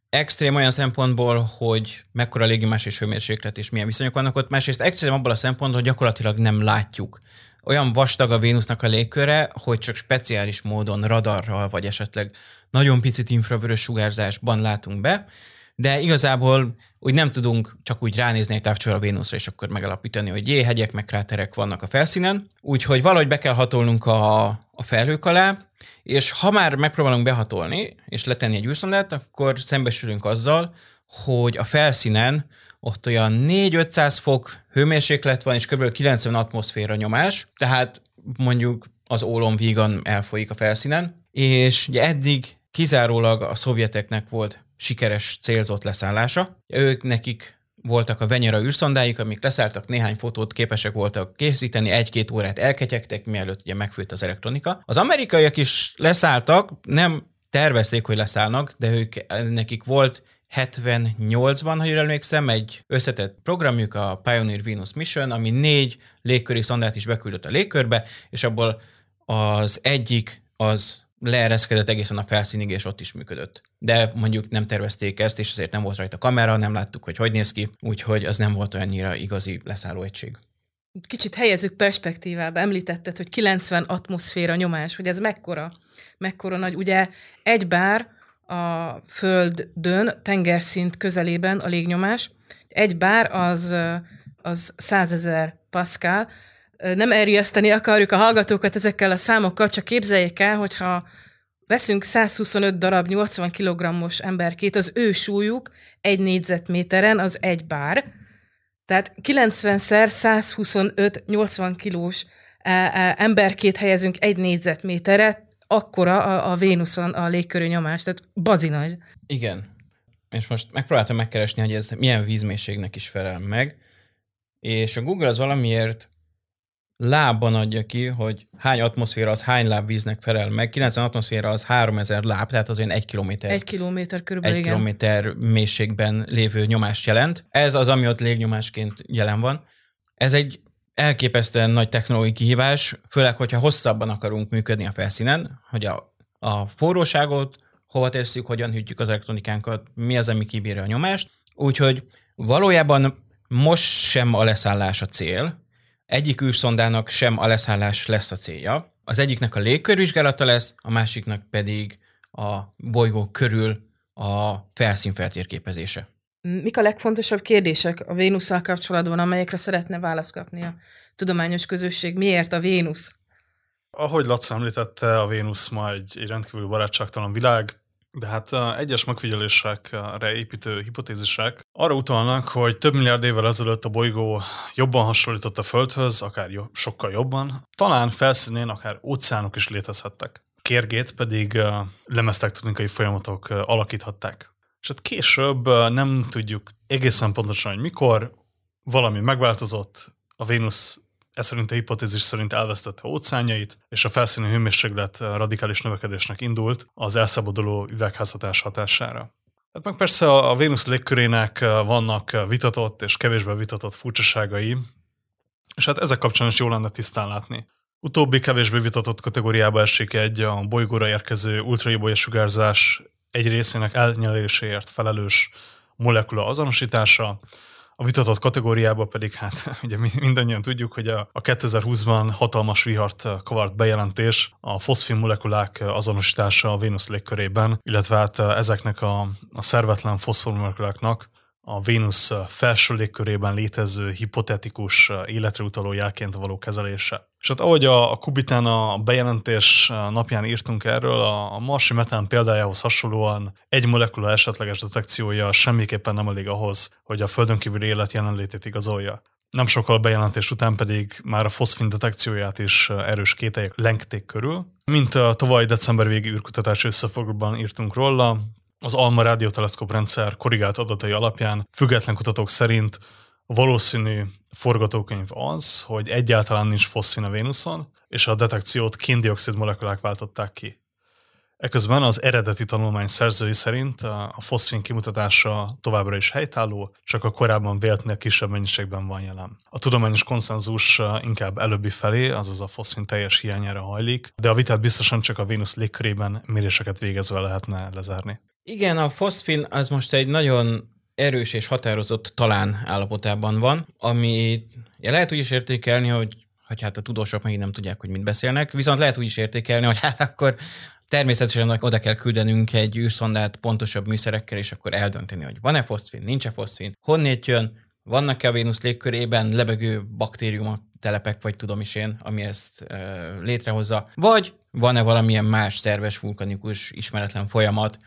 extrém olyan szempontból, hogy mekkora légimás és hőmérséklet és milyen viszonyok vannak ott, másrészt extrém abból a szempontból, hogy gyakorlatilag nem látjuk olyan vastag a Vénusznak a légköre, hogy csak speciális módon radarral, vagy esetleg nagyon picit infravörös sugárzásban látunk be, de igazából úgy nem tudunk csak úgy ránézni egy távcsővel a Vénuszra, és akkor megalapítani, hogy jéhegyek, meg kráterek vannak a felszínen. Úgyhogy valahogy be kell hatolnunk a, a felhők alá, és ha már megpróbálunk behatolni, és letenni egy űrszondát, akkor szembesülünk azzal, hogy a felszínen ott olyan 4-500 fok hőmérséklet van, és kb. 90 atmoszféra nyomás, tehát mondjuk az ólom vígan elfolyik a felszínen, és ugye eddig kizárólag a szovjeteknek volt sikeres célzott leszállása. Ők nekik voltak a Venyera űrszondáik, amik leszálltak, néhány fotót képesek voltak készíteni, egy-két órát elketyegtek, mielőtt ugye megfőtt az elektronika. Az amerikaiak is leszálltak, nem tervezték, hogy leszállnak, de ők, nekik volt 78-ban, ha jól emlékszem, egy összetett programjuk, a Pioneer Venus Mission, ami négy légköri szondát is beküldött a légkörbe, és abból az egyik az leereszkedett egészen a felszínig, és ott is működött. De mondjuk nem tervezték ezt, és azért nem volt rajta kamera, nem láttuk, hogy hogy néz ki, úgyhogy az nem volt olyannyira igazi leszálló egység. Kicsit helyezzük perspektívába. Említetted, hogy 90 atmoszféra nyomás, hogy ez mekkora, mekkora nagy. Ugye egy bár a Földön, tengerszint közelében a légnyomás. Egy bár az, az 100 ezer Pascal. Nem erjeszteni akarjuk a hallgatókat ezekkel a számokkal, csak képzeljék el, hogyha veszünk 125 darab 80 kg-os emberkét, az ő súlyuk egy négyzetméteren az egy bár, tehát 90-szer 125 80 kilós e, e, emberkét helyezünk egy négyzetméterre, akkora a, a Vénuszon a légkörű nyomás, tehát bazi nagy. Igen. És most megpróbáltam megkeresni, hogy ez milyen vízmészségnek is felel meg, és a Google az valamiért lábban adja ki, hogy hány atmoszféra az hány láb víznek felel meg. 90 atmoszféra az 3000 láb, tehát az olyan egy kilométer. Egy kilométer körülbelül, Egy igen. kilométer mélységben lévő nyomást jelent. Ez az, ami ott légnyomásként jelen van. Ez egy elképesztően nagy technológiai kihívás, főleg, hogyha hosszabban akarunk működni a felszínen, hogy a, a forróságot hova tesszük, hogyan hűtjük az elektronikánkat, mi az, ami kibírja a nyomást. Úgyhogy valójában most sem a leszállás a cél, egyik űrszondának sem a leszállás lesz a célja. Az egyiknek a légkörvizsgálata lesz, a másiknak pedig a bolygó körül a felszín feltérképezése. Mik a legfontosabb kérdések a Vénusszal kapcsolatban, amelyekre szeretne választ kapni a tudományos közösség? Miért a Vénusz? Ahogy Laci említette, a Vénusz ma egy, egy rendkívül barátságtalan világ, de hát egyes megfigyelésekre építő hipotézisek arra utalnak, hogy több milliárd évvel ezelőtt a bolygó jobban hasonlított a Földhöz, akár jo- sokkal jobban. Talán felszínén akár óceánok is létezhettek. Kérgét pedig lemeztektonikai folyamatok alakíthatták. És hát később nem tudjuk egészen pontosan, hogy mikor valami megváltozott, a Vénusz ez szerint a hipotézis szerint elvesztette óceánjait, és a felszíni hőmérséklet radikális növekedésnek indult az elszabaduló üvegházhatás hatására. Hát meg persze a Vénusz légkörének vannak vitatott és kevésbé vitatott furcsaságai, és hát ezek kapcsán is jó lenne tisztán látni. Utóbbi kevésbé vitatott kategóriába esik egy a bolygóra érkező ultraibolya sugárzás egy részének elnyeléséért felelős molekula azonosítása, a vitatott kategóriában pedig hát ugye mindannyian tudjuk, hogy a, a 2020-ban hatalmas vihart kavart bejelentés a foszfin molekulák azonosítása a Vénusz légkörében, illetve hát ezeknek a, a szervetlen foszformolekuláknak a Vénusz felső légkörében létező hipotetikus életre utaló jelként való kezelése. És hát ahogy a, a Kubitán a bejelentés napján írtunk erről, a, a marsi metán példájához hasonlóan egy molekula esetleges detekciója semmiképpen nem elég ahhoz, hogy a földön kívüli élet jelenlétét igazolja. Nem sokkal bejelentés után pedig már a foszfin detekcióját is erős kételyek lengték körül. Mint a tavaly december végi űrkutatás összefoglalóban írtunk róla, az ALMA rádióteleszkóp rendszer korrigált adatai alapján független kutatók szerint valószínű forgatókönyv az, hogy egyáltalán nincs foszfin a Vénuszon, és a detekciót kéndioxid molekulák váltották ki. Eközben az eredeti tanulmány szerzői szerint a foszfin kimutatása továbbra is helytálló, csak a korábban véletlenül kisebb mennyiségben van jelen. A tudományos konszenzus inkább előbbi felé, azaz a foszfin teljes hiányára hajlik, de a vitát biztosan csak a Vénusz légkörében méréseket végezve lehetne lezárni. Igen, a foszfin az most egy nagyon erős és határozott talán állapotában van, ami lehet úgy is értékelni, hogy hogy hát a tudósok megint nem tudják, hogy mit beszélnek, viszont lehet úgy is értékelni, hogy hát akkor természetesen oda kell küldenünk egy űrszondát pontosabb műszerekkel, és akkor eldönteni, hogy van-e foszfin, nincs-e foszfin, honnét jön, vannak-e a Vénusz légkörében lebegő baktériumok, telepek, vagy tudom is én, ami ezt e, létrehozza, vagy van-e valamilyen más szerves vulkanikus ismeretlen folyamat,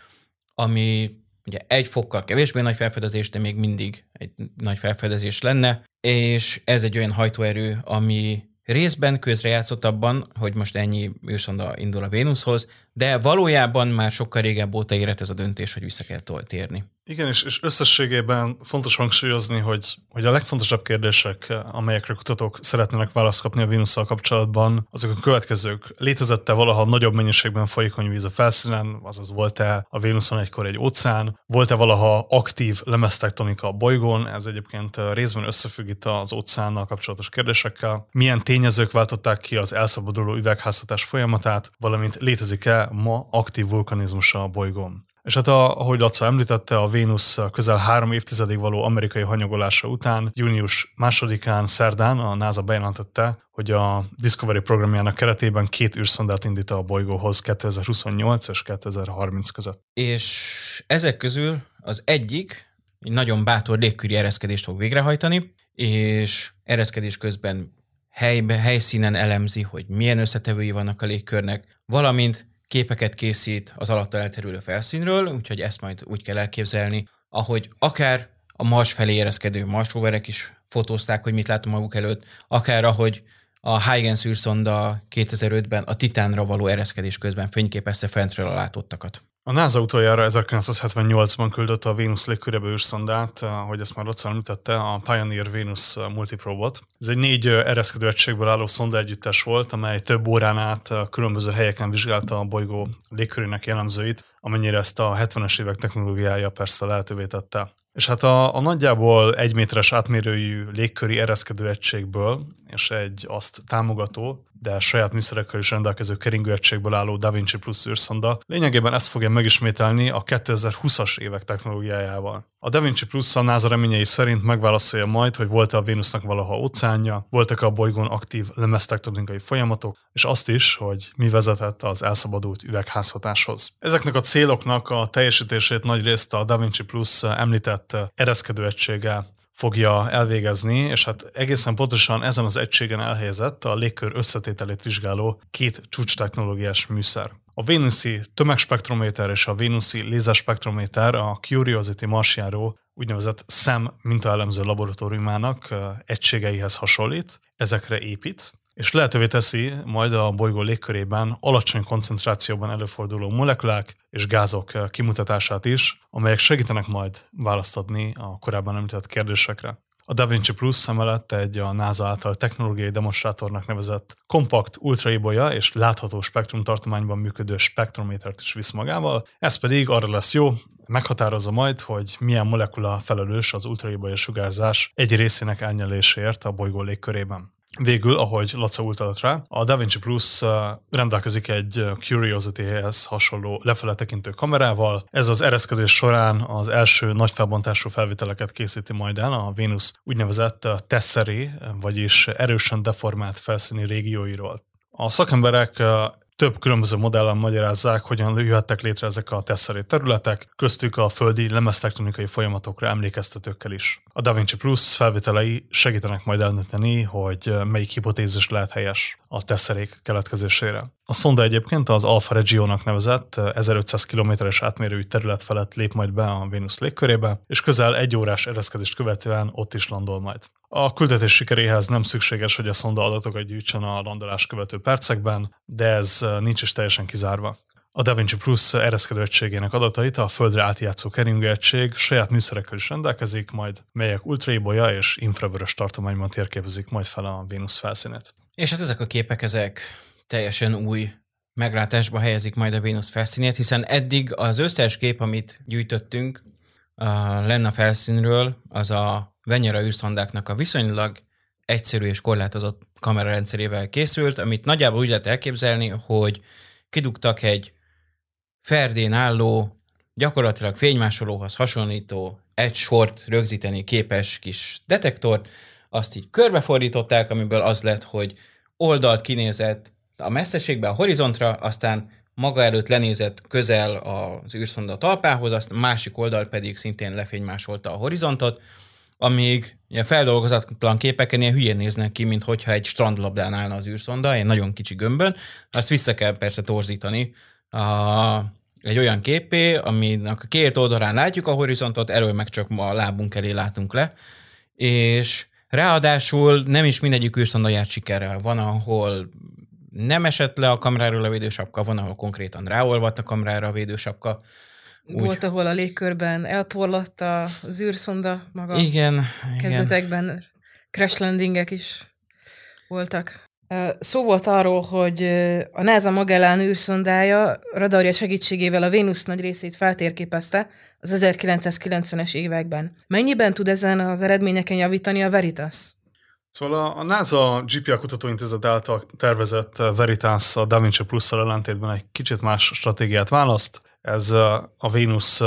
ami ugye egy fokkal kevésbé nagy felfedezés, de még mindig egy nagy felfedezés lenne, és ez egy olyan hajtóerő, ami részben közrejátszott abban, hogy most ennyi űrszonda indul a Vénuszhoz, de valójában már sokkal régebb óta érett ez a döntés, hogy vissza kell térni. Igen, és, és összességében fontos hangsúlyozni, hogy, hogy a legfontosabb kérdések, amelyekre kutatók szeretnének választ kapni a Vénusszal kapcsolatban, azok a következők. Létezette valaha nagyobb mennyiségben folyékony víz a felszínen, azaz volt-e a Vénuszon egykor egy óceán, volt-e valaha aktív lemeztektonika a bolygón, ez egyébként részben összefügg itt az óceánnal kapcsolatos kérdésekkel. Milyen tényezők váltották ki az elszabaduló üvegházhatás folyamatát, valamint létezik-e ma aktív vulkanizmus a bolygón. És hát a, ahogy Laca említette, a Vénusz közel három évtizedig való amerikai hanyagolása után, június másodikán, szerdán a NASA bejelentette, hogy a Discovery programjának keretében két űrszondát indít a bolygóhoz 2028 és 2030 között. És ezek közül az egyik egy nagyon bátor légküri ereszkedést fog végrehajtani, és ereszkedés közben helybe, helyszínen elemzi, hogy milyen összetevői vannak a légkörnek, valamint képeket készít az alatta elterülő felszínről, úgyhogy ezt majd úgy kell elképzelni, ahogy akár a Mars felé érezkedő Mars roverek is fotózták, hogy mit látom maguk előtt, akár ahogy a Huygens űrszonda 2005-ben a Titánra való ereszkedés közben fényképezte fentről a látottakat. A NASA utoljára 1978-ban küldött a Vénusz légkörébe űrszondát, ahogy ezt már Laca említette, a Pioneer Venus Multiprobot. Ez egy négy ereszkedő egységből álló szonda együttes volt, amely több órán át különböző helyeken vizsgálta a bolygó légkörének jellemzőit, amennyire ezt a 70-es évek technológiája persze lehetővé tette. És hát a, a nagyjából egy méteres átmérőjű légköri ereszkedő egységből és egy azt támogató, de saját műszerekkel is rendelkező keringő egységből álló DaVinci Plus űrszonda lényegében ezt fogja megismételni a 2020-as évek technológiájával. A DaVinci Plus a NASA reményei szerint megválaszolja majd, hogy volt-e a Vénusznak valaha óceánja, voltak-e a bolygón aktív lemeztektonikai folyamatok, és azt is, hogy mi vezetett az elszabadult üvegházhatáshoz. Ezeknek a céloknak a teljesítését nagyrészt a DaVinci Plus említett ereszkedő egysége fogja elvégezni, és hát egészen pontosan ezen az egységen elhelyezett a légkör összetételét vizsgáló két csúcs technológiás műszer. A Vénuszi tömegspektrométer és a Vénuszi lézerspektrométer a Curiosity marsjáró úgynevezett SEM mintaelemző laboratóriumának egységeihez hasonlít, ezekre épít, és lehetővé teszi majd a bolygó légkörében alacsony koncentrációban előforduló molekulák és gázok kimutatását is, amelyek segítenek majd választ adni a korábban említett kérdésekre. A DaVinci Plus emellett egy a NASA által technológiai demonstrátornak nevezett kompakt, ultraibolya és látható spektrumtartományban működő spektrométert is visz magával, ez pedig arra lesz jó, meghatározza majd, hogy milyen molekula felelős az ultraibolya sugárzás egy részének elnyeléséért a bolygó légkörében. Végül, ahogy Laca utalt rá, a DaVinci Plus uh, rendelkezik egy uh, Curiosity-hez hasonló lefele tekintő kamerával. Ez az ereszkedés során az első nagy felbontású felvételeket készíti majd el a Vénusz úgynevezett uh, tesseri, vagyis erősen deformált felszíni régióiról. A szakemberek több különböző modellen magyarázzák, hogyan jöhettek létre ezek a tesszeri területek, köztük a földi lemeztektonikai folyamatokra emlékeztetőkkel is. A DaVinci Plus felvételei segítenek majd eldönteni, hogy melyik hipotézis lehet helyes a tesszerék keletkezésére. A szonda egyébként az Alpha Regionak nevezett 1500 km-es átmérőjű terület felett lép majd be a Vénusz légkörébe, és közel egy órás ereszkedést követően ott is landol majd. A küldetés sikeréhez nem szükséges, hogy a szonda adatokat gyűjtsön a landolást követő percekben, de ez nincs is teljesen kizárva. A DaVinci Plus ereszkedőegységének adatait a földre átjátszó keringőegység saját műszerekkel is rendelkezik, majd melyek ultraibolya és infravörös tartományban térképezik majd fel a Vénusz felszínét. És hát ezek a képek, ezek teljesen új meglátásba helyezik majd a Vénusz felszínét, hiszen eddig az összes kép, amit gyűjtöttünk a Lenna felszínről, az a Venyera űrszondáknak a viszonylag egyszerű és korlátozott kamerarendszerével készült, amit nagyjából úgy lehet elképzelni, hogy kidugtak egy ferdén álló, gyakorlatilag fénymásolóhoz hasonlító, egy sort rögzíteni képes kis detektort, azt így körbefordították, amiből az lett, hogy oldalt kinézett a messzeségbe, a horizontra, aztán maga előtt lenézett közel az űrszonda talpához, azt másik oldal pedig szintén lefénymásolta a horizontot, amíg a feldolgozatlan képeken ilyen hülyén néznek ki, mint hogyha egy strandlabdán állna az űrszonda, egy nagyon kicsi gömbön, azt vissza kell persze torzítani a, egy olyan képé, aminek a két oldalán látjuk a horizontot, erről meg csak a lábunk elé látunk le, és ráadásul nem is mindegyik űrszonda járt sikerrel. Van, ahol nem esett le a kamráról a védősapka, van, ahol konkrétan ráolvadt a kamrára a védősapka. Úgy. Volt, ahol a légkörben elporlott az űrszonda maga. Igen. Kezdetekben igen. crash landingek is voltak. Szó volt arról, hogy a NASA Magellan űrszondája radarja segítségével a Vénusz nagy részét feltérképezte az 1990-es években. Mennyiben tud ezen az eredményeken javítani a Veritas? Szóval a, NASA GPA Kutatóintézet által tervezett Veritas a DaVinci Plus-szal ellentétben egy kicsit más stratégiát választ. Ez a Vénusz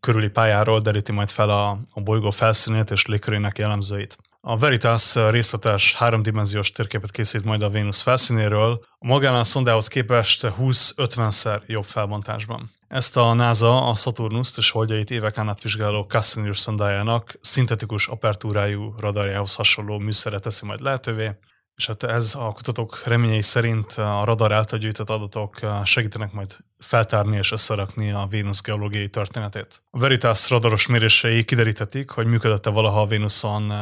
körüli pályáról deríti majd fel a, a bolygó felszínét és légkörének jellemzőit. A Veritas részletes háromdimenziós térképet készít majd a Vénusz felszínéről, a Magellan szondához képest 20-50-szer jobb felbontásban. Ezt a NASA a Saturnus és holdjait éveken át vizsgáló Cassini szondájának szintetikus apertúrájú radarjához hasonló műszere teszi majd lehetővé, és hát ez a kutatók reményei szerint a radar által gyűjtött adatok segítenek majd feltárni és összerakni a Vénusz geológiai történetét. A Veritas radaros mérései kiderítették, hogy működött-e valaha a Vénuszon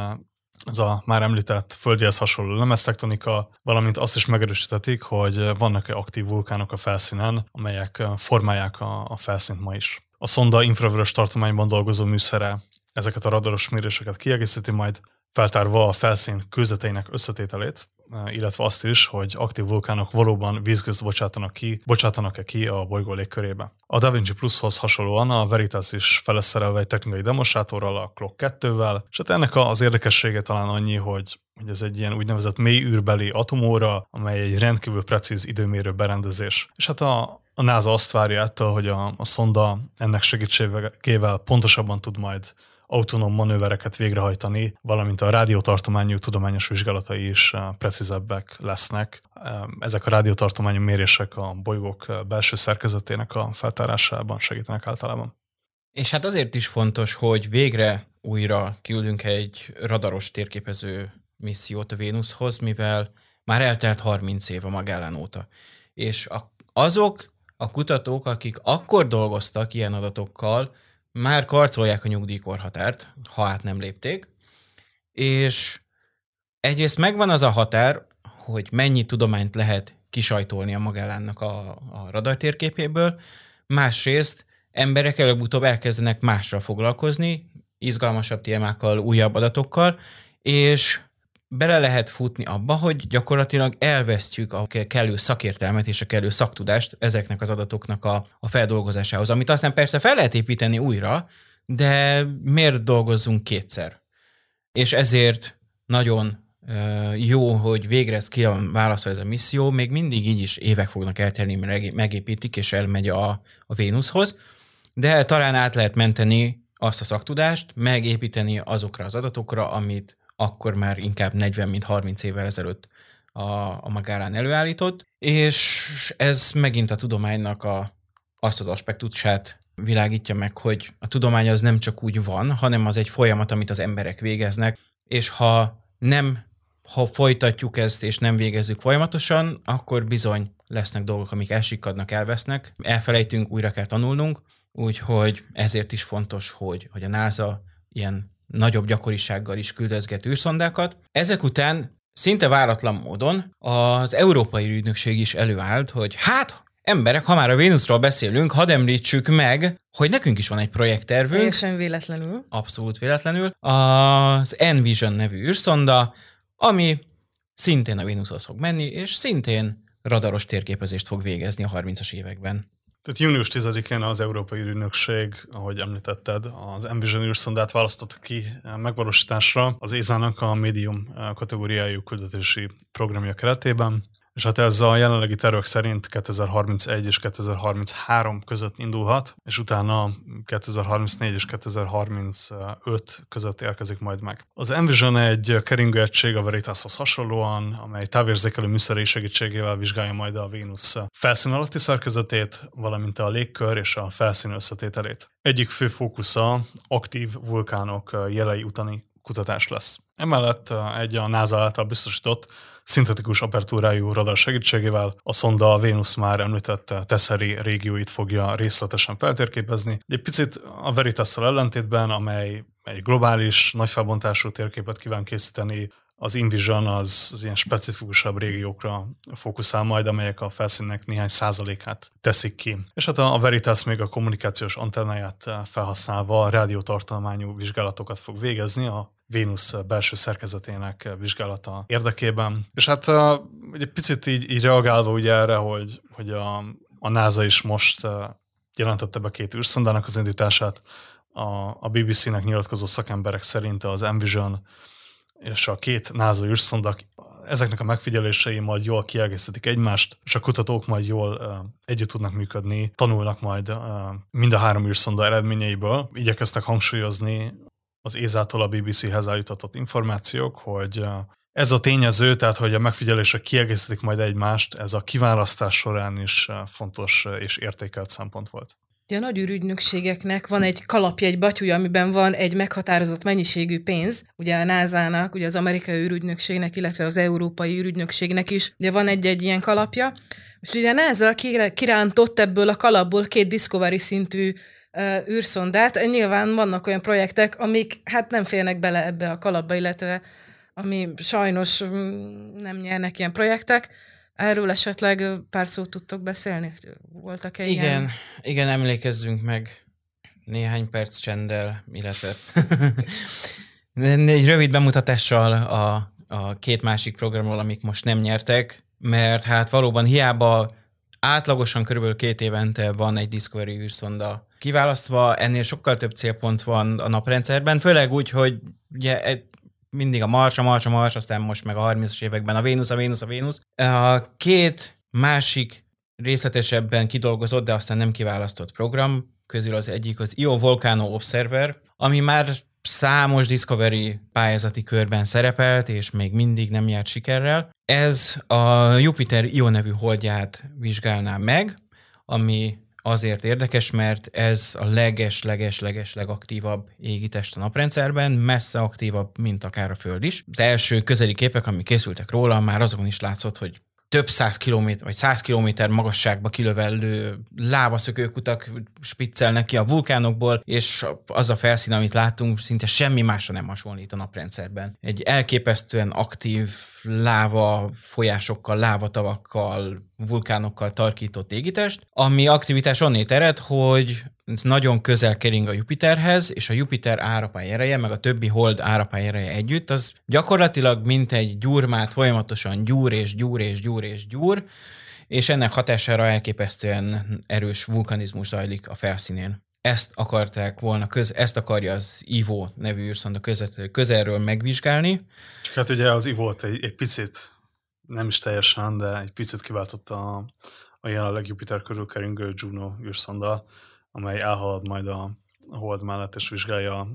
ez a már említett földjelz hasonló lemeztektonika, valamint azt is megerősítették, hogy vannak-e aktív vulkánok a felszínen, amelyek formálják a, a felszínt ma is. A szonda infravörös tartományban dolgozó műszere ezeket a radaros méréseket kiegészíti majd, feltárva a felszín kőzeteinek összetételét, illetve azt is, hogy aktív vulkánok valóban vízgőzt bocsátanak ki, bocsátanak-e ki a bolygó légkörébe. A DaVinci Plushoz hasonlóan a Veritas is feleszerelve egy technikai demonstrátorral, a Clock 2-vel, és hát ennek az érdekessége talán annyi, hogy hogy ez egy ilyen úgynevezett mély űrbeli atomóra, amely egy rendkívül precíz időmérő berendezés. És hát a, a NASA azt várja ettől, hogy a, a szonda ennek segítségével pontosabban tud majd autonóm manővereket végrehajtani, valamint a rádiótartományú tudományos vizsgálatai is eh, precízebbek lesznek. Eh, ezek a rádiótartományú mérések a bolygók eh, belső szerkezetének a feltárásában segítenek általában. És hát azért is fontos, hogy végre újra küldünk egy radaros térképező missziót a Vénuszhoz, mivel már eltelt 30 év a Magellan óta. És a, azok a kutatók, akik akkor dolgoztak ilyen adatokkal, már karcolják a nyugdíjkorhatárt, ha át nem lépték, és egyrészt megvan az a határ, hogy mennyi tudományt lehet kisajtolni a Magellánnak a, a radartérképéből, másrészt emberek előbb-utóbb elkezdenek mással foglalkozni, izgalmasabb témákkal, újabb adatokkal, és bele lehet futni abba, hogy gyakorlatilag elvesztjük a kellő szakértelmet és a kellő szaktudást ezeknek az adatoknak a, a feldolgozásához, amit aztán persze fel lehet építeni újra, de miért dolgozzunk kétszer? És ezért nagyon jó, hogy végre ez ki a válaszol ez a misszió, még mindig így is évek fognak eltelni, mert megépítik, és elmegy a, a Vénuszhoz, de talán át lehet menteni azt a szaktudást, megépíteni azokra az adatokra, amit akkor már inkább 40, mint 30 évvel ezelőtt a, a Magárán előállított, és ez megint a tudománynak a, azt az aspektusát világítja meg, hogy a tudomány az nem csak úgy van, hanem az egy folyamat, amit az emberek végeznek, és ha nem, ha folytatjuk ezt, és nem végezzük folyamatosan, akkor bizony lesznek dolgok, amik elsikadnak, elvesznek, elfelejtünk, újra kell tanulnunk, úgyhogy ezért is fontos, hogy, hogy a NASA ilyen nagyobb gyakorisággal is küldözget űrszondákat. Ezek után szinte váratlan módon az Európai Ügynökség is előállt, hogy hát emberek, ha már a Vénuszról beszélünk, hadd említsük meg, hogy nekünk is van egy projekttervünk. Teljesen véletlenül. Abszolút véletlenül. Az Envision nevű űrszonda, ami szintén a Vénuszhoz fog menni, és szintén radaros térképezést fog végezni a 30-as években. Tehát június 10-én az Európai Ürünökség, ahogy említetted, az Envision űrszondát választott ki megvalósításra az ESA-nak a médium kategóriájú küldetési programja keretében. És hát ez a jelenlegi tervek szerint 2031 és 2033 között indulhat, és utána 2034 és 2035 között érkezik majd meg. Az Envision egy keringő egység a Veritashoz hasonlóan, amely távérzékelő műszerei segítségével vizsgálja majd a Vénusz felszín alatti szerkezetét, valamint a légkör és a felszín összetételét. Egyik fő fókusza aktív vulkánok jelei utani kutatás lesz. Emellett egy a NASA által biztosított szintetikus apertúrájú radar segítségével a szonda a Vénusz már említette Tesseri régióit fogja részletesen feltérképezni. Egy picit a veritas ellentétben, amely egy globális, nagyfelbontású térképet kíván készíteni, az InVision az, az ilyen specifikusabb régiókra fókuszál majd, amelyek a felszínnek néhány százalékát teszik ki. És hát a Veritas még a kommunikációs antennáját felhasználva rádiótartalmányú vizsgálatokat fog végezni a Vénusz belső szerkezetének vizsgálata érdekében. És hát egy picit így, így reagálva ugye erre, hogy, hogy a, a NASA is most jelentette be két űrszondának az indítását, a, a BBC-nek nyilatkozó szakemberek szerint az Envision és a két NASA űrszonda ezeknek a megfigyelései majd jól kiegészítik egymást, és a kutatók majd jól uh, együtt tudnak működni, tanulnak majd uh, mind a három űrszonda eredményeiből. Igyekeztek hangsúlyozni az ESA-tól a BBC-hez eljutatott információk, hogy ez a tényező, tehát hogy a megfigyelések kiegészítik majd egymást, ez a kiválasztás során is fontos és értékelt szempont volt. A nagy űrügynökségeknek van egy kalapja, egy batyúja, amiben van egy meghatározott mennyiségű pénz. Ugye a NASA-nak, ugye az amerikai űrügynökségnek, illetve az európai űrügynökségnek is ugye van egy-egy ilyen kalapja. Most ugye a NASA kirántott ebből a kalapból két Discovery szintű uh, űrszondát. Nyilván vannak olyan projektek, amik hát nem férnek bele ebbe a kalapba, illetve ami sajnos mm, nem nyernek ilyen projektek. Erről esetleg pár szót tudtok beszélni? Voltak-e Igen, ilyen? igen, emlékezzünk meg néhány perc csenddel, illetve egy rövid bemutatással a, a két másik programról, amik most nem nyertek, mert hát valóban hiába átlagosan körülbelül két évente van egy Discovery űrszonda kiválasztva, ennél sokkal több célpont van a naprendszerben, főleg úgy, hogy ugye mindig a Mars, a Mars, a Mars, aztán most meg a 30-as években a Vénusz, a Vénusz, a Vénusz. A két másik részletesebben kidolgozott, de aztán nem kiválasztott program közül az egyik az Io Volcano Observer, ami már számos Discovery pályázati körben szerepelt, és még mindig nem járt sikerrel. Ez a Jupiter Io nevű holdját vizsgálná meg, ami azért érdekes, mert ez a leges-leges-leges legaktívabb égitest a naprendszerben, messze aktívabb, mint akár a Föld is. Az első közeli képek, amik készültek róla, már azokon is látszott, hogy több száz kilométer, vagy száz kilométer magasságba kilövellő lávaszökőkutak spiccelnek ki a vulkánokból, és az a felszín, amit látunk, szinte semmi másra nem hasonlít a naprendszerben. Egy elképesztően aktív láva folyásokkal, lávatavakkal, vulkánokkal tarkított égitest, ami aktivitás onnét ered, hogy ez nagyon közel kering a Jupiterhez, és a Jupiter árapály ereje, meg a többi hold árapály ereje együtt, az gyakorlatilag mint egy gyurmát folyamatosan gyúr és gyúr és gyúr és gyúr, és ennek hatására elképesztően erős vulkanizmus zajlik a felszínén. Ezt akarták volna, köz, ezt akarja az Ivo nevű űrszonda közelről megvizsgálni. Csak hát ugye az Ivo egy, egy picit, nem is teljesen, de egy picit kiváltotta a, a jelenleg Jupiter körül keringő Juno űrszonda, amely elhalad majd a, a hold mellett és vizsgálja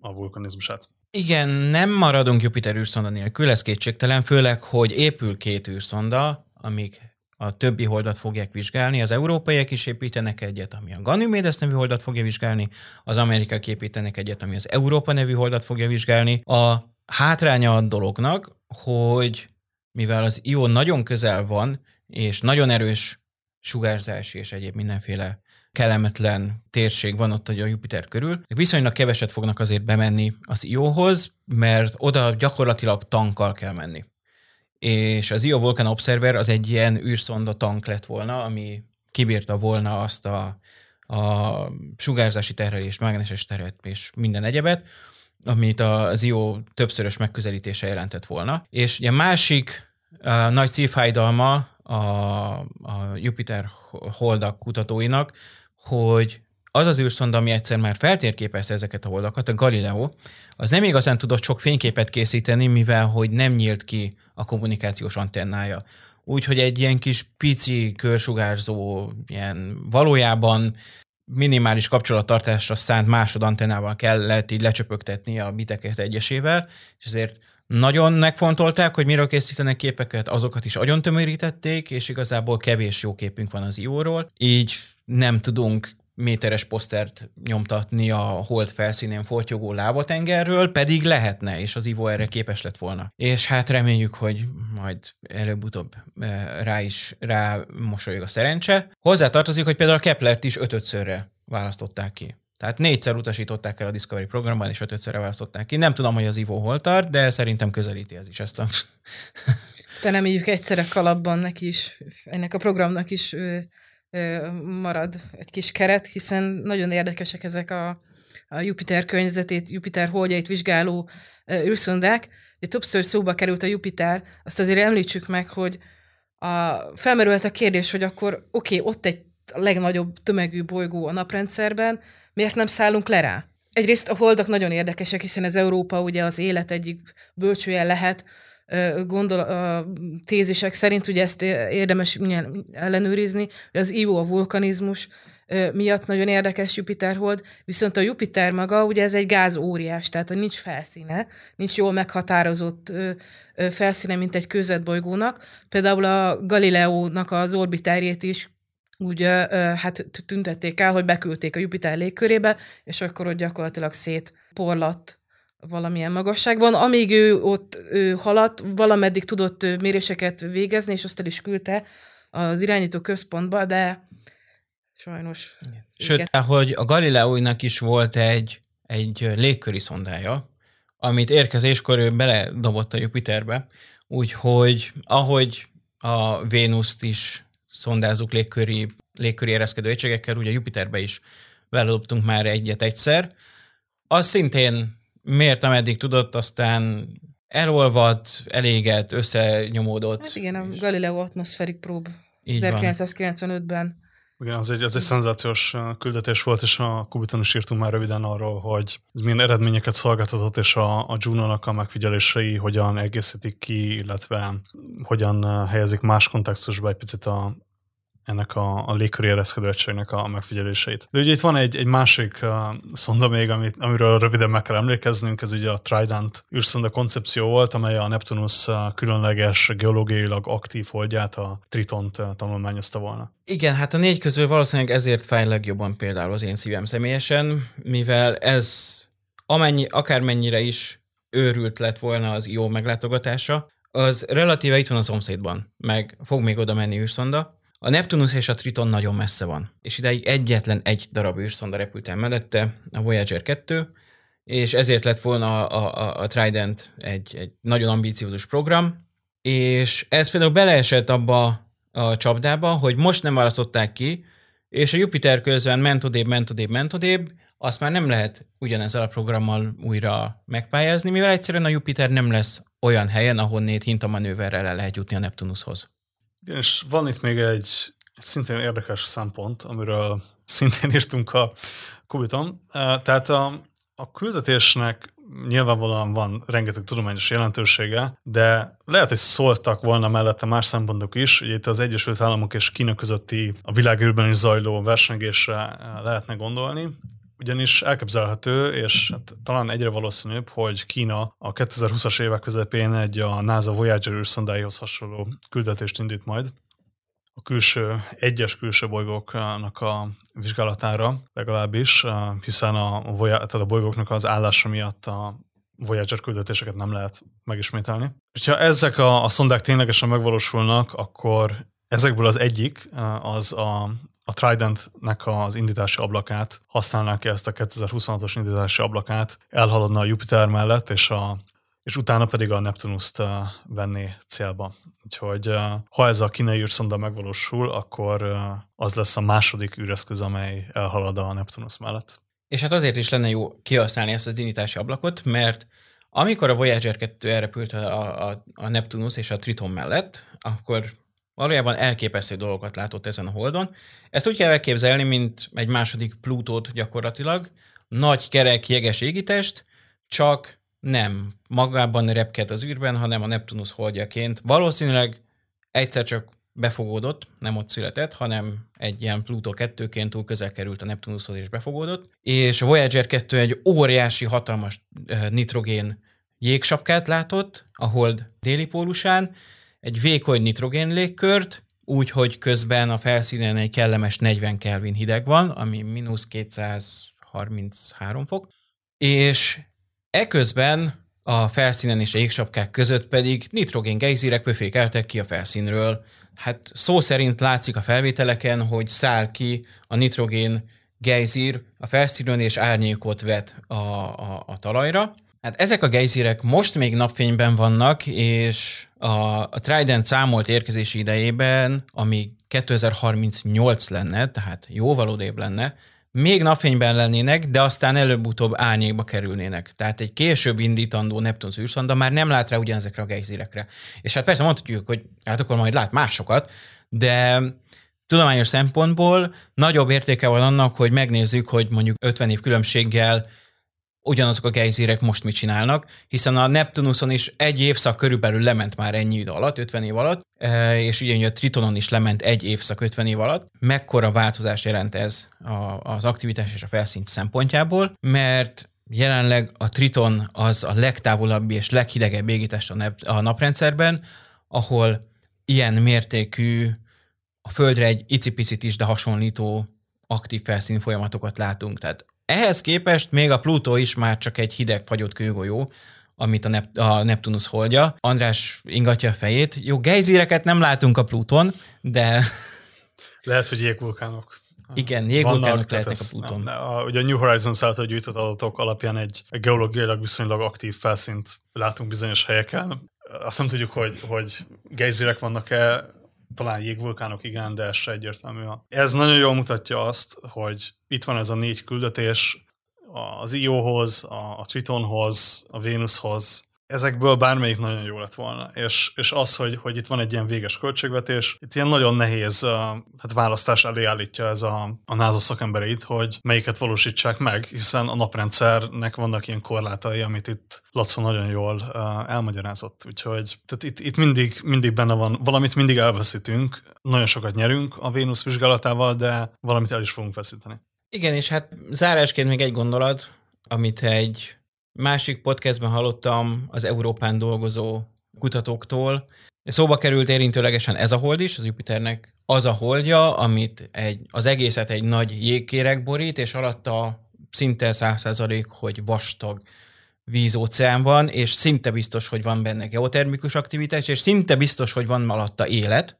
a vulkanizmusát. Igen, nem maradunk Jupiter űrszonda nélkül, ez kétségtelen, főleg, hogy épül két űrszonda, amik a többi holdat fogják vizsgálni. Az európaiak is építenek egyet, ami a Ganymedes nevű holdat fogja vizsgálni, az amerikaiak építenek egyet, ami az Európa nevű holdat fogja vizsgálni. A hátránya a dolognak, hogy mivel az Io nagyon közel van, és nagyon erős sugárzási és egyéb mindenféle kellemetlen térség van ott a Jupiter körül. Viszonylag keveset fognak azért bemenni az Io-hoz, mert oda gyakorlatilag tankkal kell menni. És az Io Volcan Observer az egy ilyen űrszonda tank lett volna, ami kibírta volna azt a, a sugárzási terhelést, mágneses teret és minden egyebet, amit az IO többszörös megközelítése jelentett volna. És ugye másik a nagy szívfájdalma a, a Jupiter holdak kutatóinak, hogy az az űrszonda, ami egyszer már feltérképezte ezeket a holdakat, a Galileo, az nem igazán tudott sok fényképet készíteni, mivel hogy nem nyílt ki a kommunikációs antennája. Úgyhogy egy ilyen kis pici körsugárzó, ilyen valójában minimális kapcsolattartásra szánt másodantennával kellett így lecsöpögtetni a biteket egyesével, és ezért nagyon megfontolták, hogy miről készítenek képeket, azokat is agyon tömörítették, és igazából kevés jó képünk van az IO-ról, így nem tudunk méteres posztert nyomtatni a hold felszínén fortyogó lábatengerről, pedig lehetne, és az Ivo erre képes lett volna. És hát reméljük, hogy majd előbb-utóbb eh, rá is rá mosolyog a szerencse. Hozzá tartozik, hogy például a Keplert is ötötszörre választották ki. Tehát négyszer utasították el a Discovery programban, és ötödszörre választották ki. Nem tudom, hogy az Ivo hol tart, de szerintem közelíti ez is ezt a... Te egyszerre egyszerre kalapban neki is, ennek a programnak is marad egy kis keret, hiszen nagyon érdekesek ezek a, a Jupiter környezetét, Jupiter holdjait vizsgáló űrszondák. Ugye többször szóba került a Jupiter, azt azért említsük meg, hogy a, felmerült a kérdés, hogy akkor oké, okay, ott egy legnagyobb tömegű bolygó a naprendszerben, miért nem szállunk le rá? Egyrészt a holdak nagyon érdekesek, hiszen ez Európa ugye az élet egyik bölcsője lehet, gondol, a tézisek szerint, ugye ezt érdemes ellenőrizni, hogy az Io a vulkanizmus miatt nagyon érdekes Jupiter hold, viszont a Jupiter maga, ugye ez egy gáz óriás, tehát nincs felszíne, nincs jól meghatározott felszíne, mint egy közetbolygónak. Például a Galileónak az orbitárjét is úgy hát tüntették el, hogy beküldték a Jupiter légkörébe, és akkor ott gyakorlatilag szétporlatt valamilyen magasságban. Amíg ő ott ő haladt, valameddig tudott méréseket végezni, és azt el is küldte az irányító központba, de sajnos... Sőt, hogy a Galileóinak is volt egy, egy légköri szondája, amit érkezéskor ő beledobott a Jupiterbe, úgyhogy ahogy a Vénuszt is szondázunk légköri, légköri ereszkedő egységekkel, ugye Jupiterbe is beledobtunk már egyet egyszer, az szintén miért ameddig tudott, aztán elolvadt, eléget, összenyomódott. Hát igen, a Galileo Atmospheric Probe 1995-ben. Igen, az egy, az egy szenzációs küldetés volt, és a Kubiton is írtunk már röviden arról, hogy ez milyen eredményeket szolgáltatott, és a, a Juno-nak a megfigyelései hogyan egészítik ki, illetve hogyan helyezik más kontextusba egy picit a, ennek a, a légköri ereszkedőegységnek a megfigyeléseit. De ugye itt van egy, egy másik uh, szonda még, amit, amiről röviden meg kell emlékeznünk, ez ugye a Trident űrszonda koncepció volt, amely a Neptunus uh, különleges geológiailag aktív holdját, a Tritont uh, tanulmányozta volna. Igen, hát a négy közül valószínűleg ezért fáj legjobban például az én szívem személyesen, mivel ez amennyi, akármennyire is őrült lett volna az IO meglátogatása, az relatíve itt van a szomszédban, meg fog még oda menni űrszonda, a Neptunus és a Triton nagyon messze van, és ideig egyetlen egy darab űrszonda repült el mellette, a Voyager 2, és ezért lett volna a, a, a Trident egy, egy nagyon ambíciózus program, és ez például beleesett abba a csapdába, hogy most nem választották ki, és a Jupiter közben ment odébb, ment odébb, ment odébb, azt már nem lehet ugyanezzel a programmal újra megpályázni, mivel egyszerűen a Jupiter nem lesz olyan helyen, ahonnét hintamanőverrel el lehet jutni a Neptunushoz. És van itt még egy, egy szintén érdekes szempont, amiről szintén írtunk a Kubiton. Tehát a, a küldetésnek nyilvánvalóan van rengeteg tudományos jelentősége, de lehet, hogy szóltak volna mellette más szempontok is. Ugye itt az Egyesült Államok és Kína közötti a világűrben is zajló versengésre lehetne gondolni ugyanis elképzelhető, és hát talán egyre valószínűbb, hogy Kína a 2020-as évek közepén egy a NASA Voyager űrszondáihoz hasonló küldetést indít majd a külső, egyes külső bolygóknak a vizsgálatára legalábbis, hiszen a, tehát a bolygóknak az állása miatt a Voyager küldetéseket nem lehet megismételni. Ha ezek a, a szondák ténylegesen megvalósulnak, akkor ezekből az egyik az a a Tridentnek az indítási ablakát, használnák ki ezt a 2026-os indítási ablakát, elhaladna a Jupiter mellett, és, a, és utána pedig a Neptunus-t venné célba. Úgyhogy ha ez a kínai űrszonda megvalósul, akkor az lesz a második űreszköz, amely elhalad a Neptunus mellett. És hát azért is lenne jó kihasználni ezt az indítási ablakot, mert amikor a Voyager 2 elrepült a, a, a Neptunus és a Triton mellett, akkor valójában elképesztő dolgokat látott ezen a holdon. Ezt úgy kell elképzelni, mint egy második Plutót gyakorlatilag, nagy kerek jeges égitest, csak nem magában repked az űrben, hanem a Neptunus holdjaként. Valószínűleg egyszer csak befogódott, nem ott született, hanem egy ilyen Pluto 2-ként túl közel került a Neptunushoz és befogódott. És a Voyager 2 egy óriási, hatalmas nitrogén jégsapkát látott a hold déli pólusán, egy vékony nitrogén légkört, úgy, hogy közben a felszínen egy kellemes 40 Kelvin hideg van, ami mínusz 233 fok, és eközben a felszínen és a jégsapkák között pedig nitrogén gejzírek pöfékeltek ki a felszínről. Hát szó szerint látszik a felvételeken, hogy száll ki a nitrogén gejzír a felszínen és árnyékot vet a, a, a talajra. Hát ezek a gejzírek most még napfényben vannak, és a, a Trident számolt érkezési idejében, ami 2038 lenne, tehát jóval odébb lenne, még napfényben lennének, de aztán előbb-utóbb árnyékba kerülnének. Tehát egy később indítandó Neptunus űrszonda már nem lát rá ugyanezekre a gejzírekre. És hát persze mondhatjuk, hogy hát akkor majd lát másokat, de tudományos szempontból nagyobb értéke van annak, hogy megnézzük, hogy mondjuk 50 év különbséggel ugyanazok a gejzírek most mit csinálnak, hiszen a Neptunuson is egy évszak körülbelül lement már ennyi idő alatt, 50 év alatt, e, és ugye a Tritonon is lement egy évszak 50 év alatt. Mekkora változást jelent ez az aktivitás és a felszínt szempontjából, mert jelenleg a Triton az a legtávolabbi és leghidegebb nep- a naprendszerben, ahol ilyen mértékű, a Földre egy icipicit is, de hasonlító aktív felszín folyamatokat látunk. Tehát ehhez képest még a Plutó is már csak egy hideg fagyott kőgolyó, amit a, Nep- a Neptunus holdja. András ingatja a fejét. Jó, gejzíreket nem látunk a Pluton, de... Lehet, hogy jégvulkánok. Igen, jégvulkánok lehetnek a Pluton. Nem, a, ugye a New Horizons által gyűjtött adatok alapján egy, egy geológiailag viszonylag aktív felszínt látunk bizonyos helyeken. Azt nem tudjuk, hogy, hogy gejzírek vannak-e, talán jégvulkánok igen, de ez se egyértelmű. Ez nagyon jól mutatja azt, hogy itt van ez a négy küldetés, az Io-hoz, a Tritonhoz, a Vénuszhoz, ezekből bármelyik nagyon jó lett volna. És, és az, hogy, hogy itt van egy ilyen véges költségvetés, itt ilyen nagyon nehéz hát választás elé állítja ez a, a NASA szakembereit, hogy melyiket valósítsák meg, hiszen a naprendszernek vannak ilyen korlátai, amit itt Laca nagyon jól elmagyarázott. Úgyhogy tehát itt, itt mindig, mindig benne van, valamit mindig elveszítünk, nagyon sokat nyerünk a Vénusz vizsgálatával, de valamit el is fogunk veszíteni. Igen, és hát zárásként még egy gondolat, amit egy Másik podcastben hallottam az Európán dolgozó kutatóktól. Szóba került érintőlegesen ez a hold is, az Jupiternek az a holdja, amit egy, az egészet egy nagy jégkérek borít, és alatta szinte százszerzalék, hogy vastag vízóceán van, és szinte biztos, hogy van benne geotermikus aktivitás, és szinte biztos, hogy van alatta élet.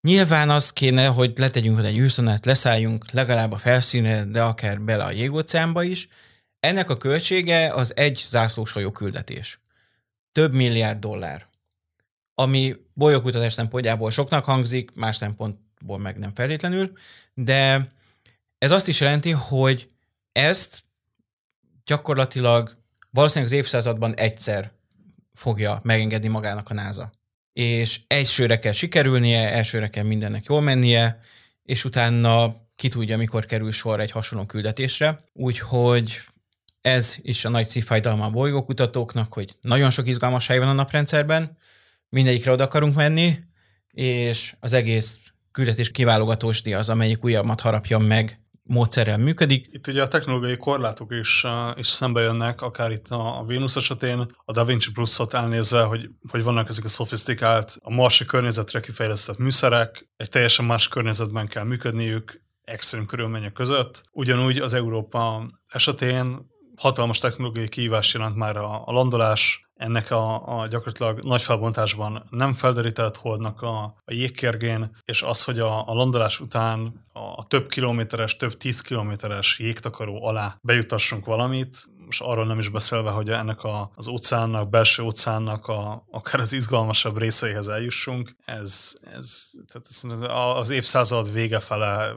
Nyilván az kéne, hogy letegyünk oda egy űrszonát, leszálljunk legalább a felszínre, de akár bele a jégóceánba is, ennek a költsége az egy zászlós hajó küldetés. Több milliárd dollár. Ami bolyokutatás szempontjából soknak hangzik, más szempontból meg nem feltétlenül, de ez azt is jelenti, hogy ezt gyakorlatilag valószínűleg az évszázadban egyszer fogja megengedni magának a NASA. És elsőre kell sikerülnie, elsőre kell mindennek jól mennie, és utána ki tudja, mikor kerül sor egy hasonló küldetésre. Úgyhogy ez is a nagy szívfájdalma a bolygókutatóknak, hogy nagyon sok izgalmas hely van a naprendszerben, mindegyikre oda akarunk menni, és az egész küldetés kiválogatósdi az, amelyik újabbat harapja meg módszerrel működik. Itt ugye a technológiai korlátok is, uh, is szembe jönnek, akár itt a, a Venus esetén, a Da Vinci Plus-ot elnézve, hogy, hogy vannak ezek a szofisztikált, a marsi környezetre kifejlesztett műszerek, egy teljesen más környezetben kell működniük, extrém körülmények között. Ugyanúgy az Európa esetén hatalmas technológiai kihívás jelent már a, a landolás, ennek a, a gyakorlatilag nagy felbontásban nem felderített holdnak a, a jégkérgén, és az, hogy a, a landolás után a több kilométeres, több tíz kilométeres jégtakaró alá bejutassunk valamit, most arról nem is beszélve, hogy ennek a, az óceánnak, belső óceánnak a, akár az izgalmasabb részeihez eljussunk, ez, ez tehát az évszázad vége fele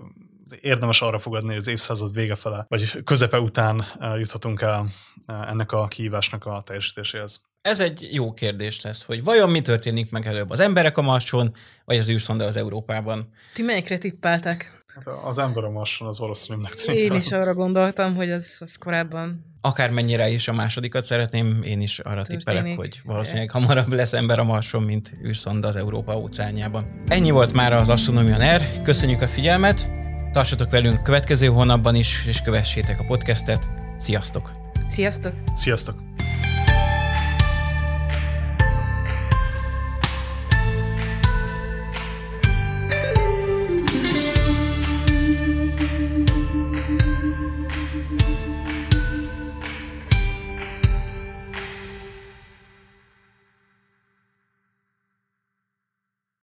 érdemes arra fogadni, hogy az évszázad vége fele, vagy közepe után juthatunk el ennek a kihívásnak a teljesítéséhez. Ez egy jó kérdés lesz, hogy vajon mi történik meg előbb, az emberek a Marson, vagy az űrszonda az Európában? Ti melyikre tippeltek? Hát az ember a Marson az valószínűleg tűnik. Én is arra gondoltam, hogy az, az korábban Akármennyire is a másodikat szeretném, én is arra Történik. tippelek, hogy valószínűleg hamarabb lesz ember a Marson, mint űrszonda az Európa óceánjában. Ennyi volt már az Astronomia NER, köszönjük a figyelmet, tartsatok velünk a következő hónapban is, és kövessétek a podcastet. Sziasztok! Sziasztok! Sziasztok!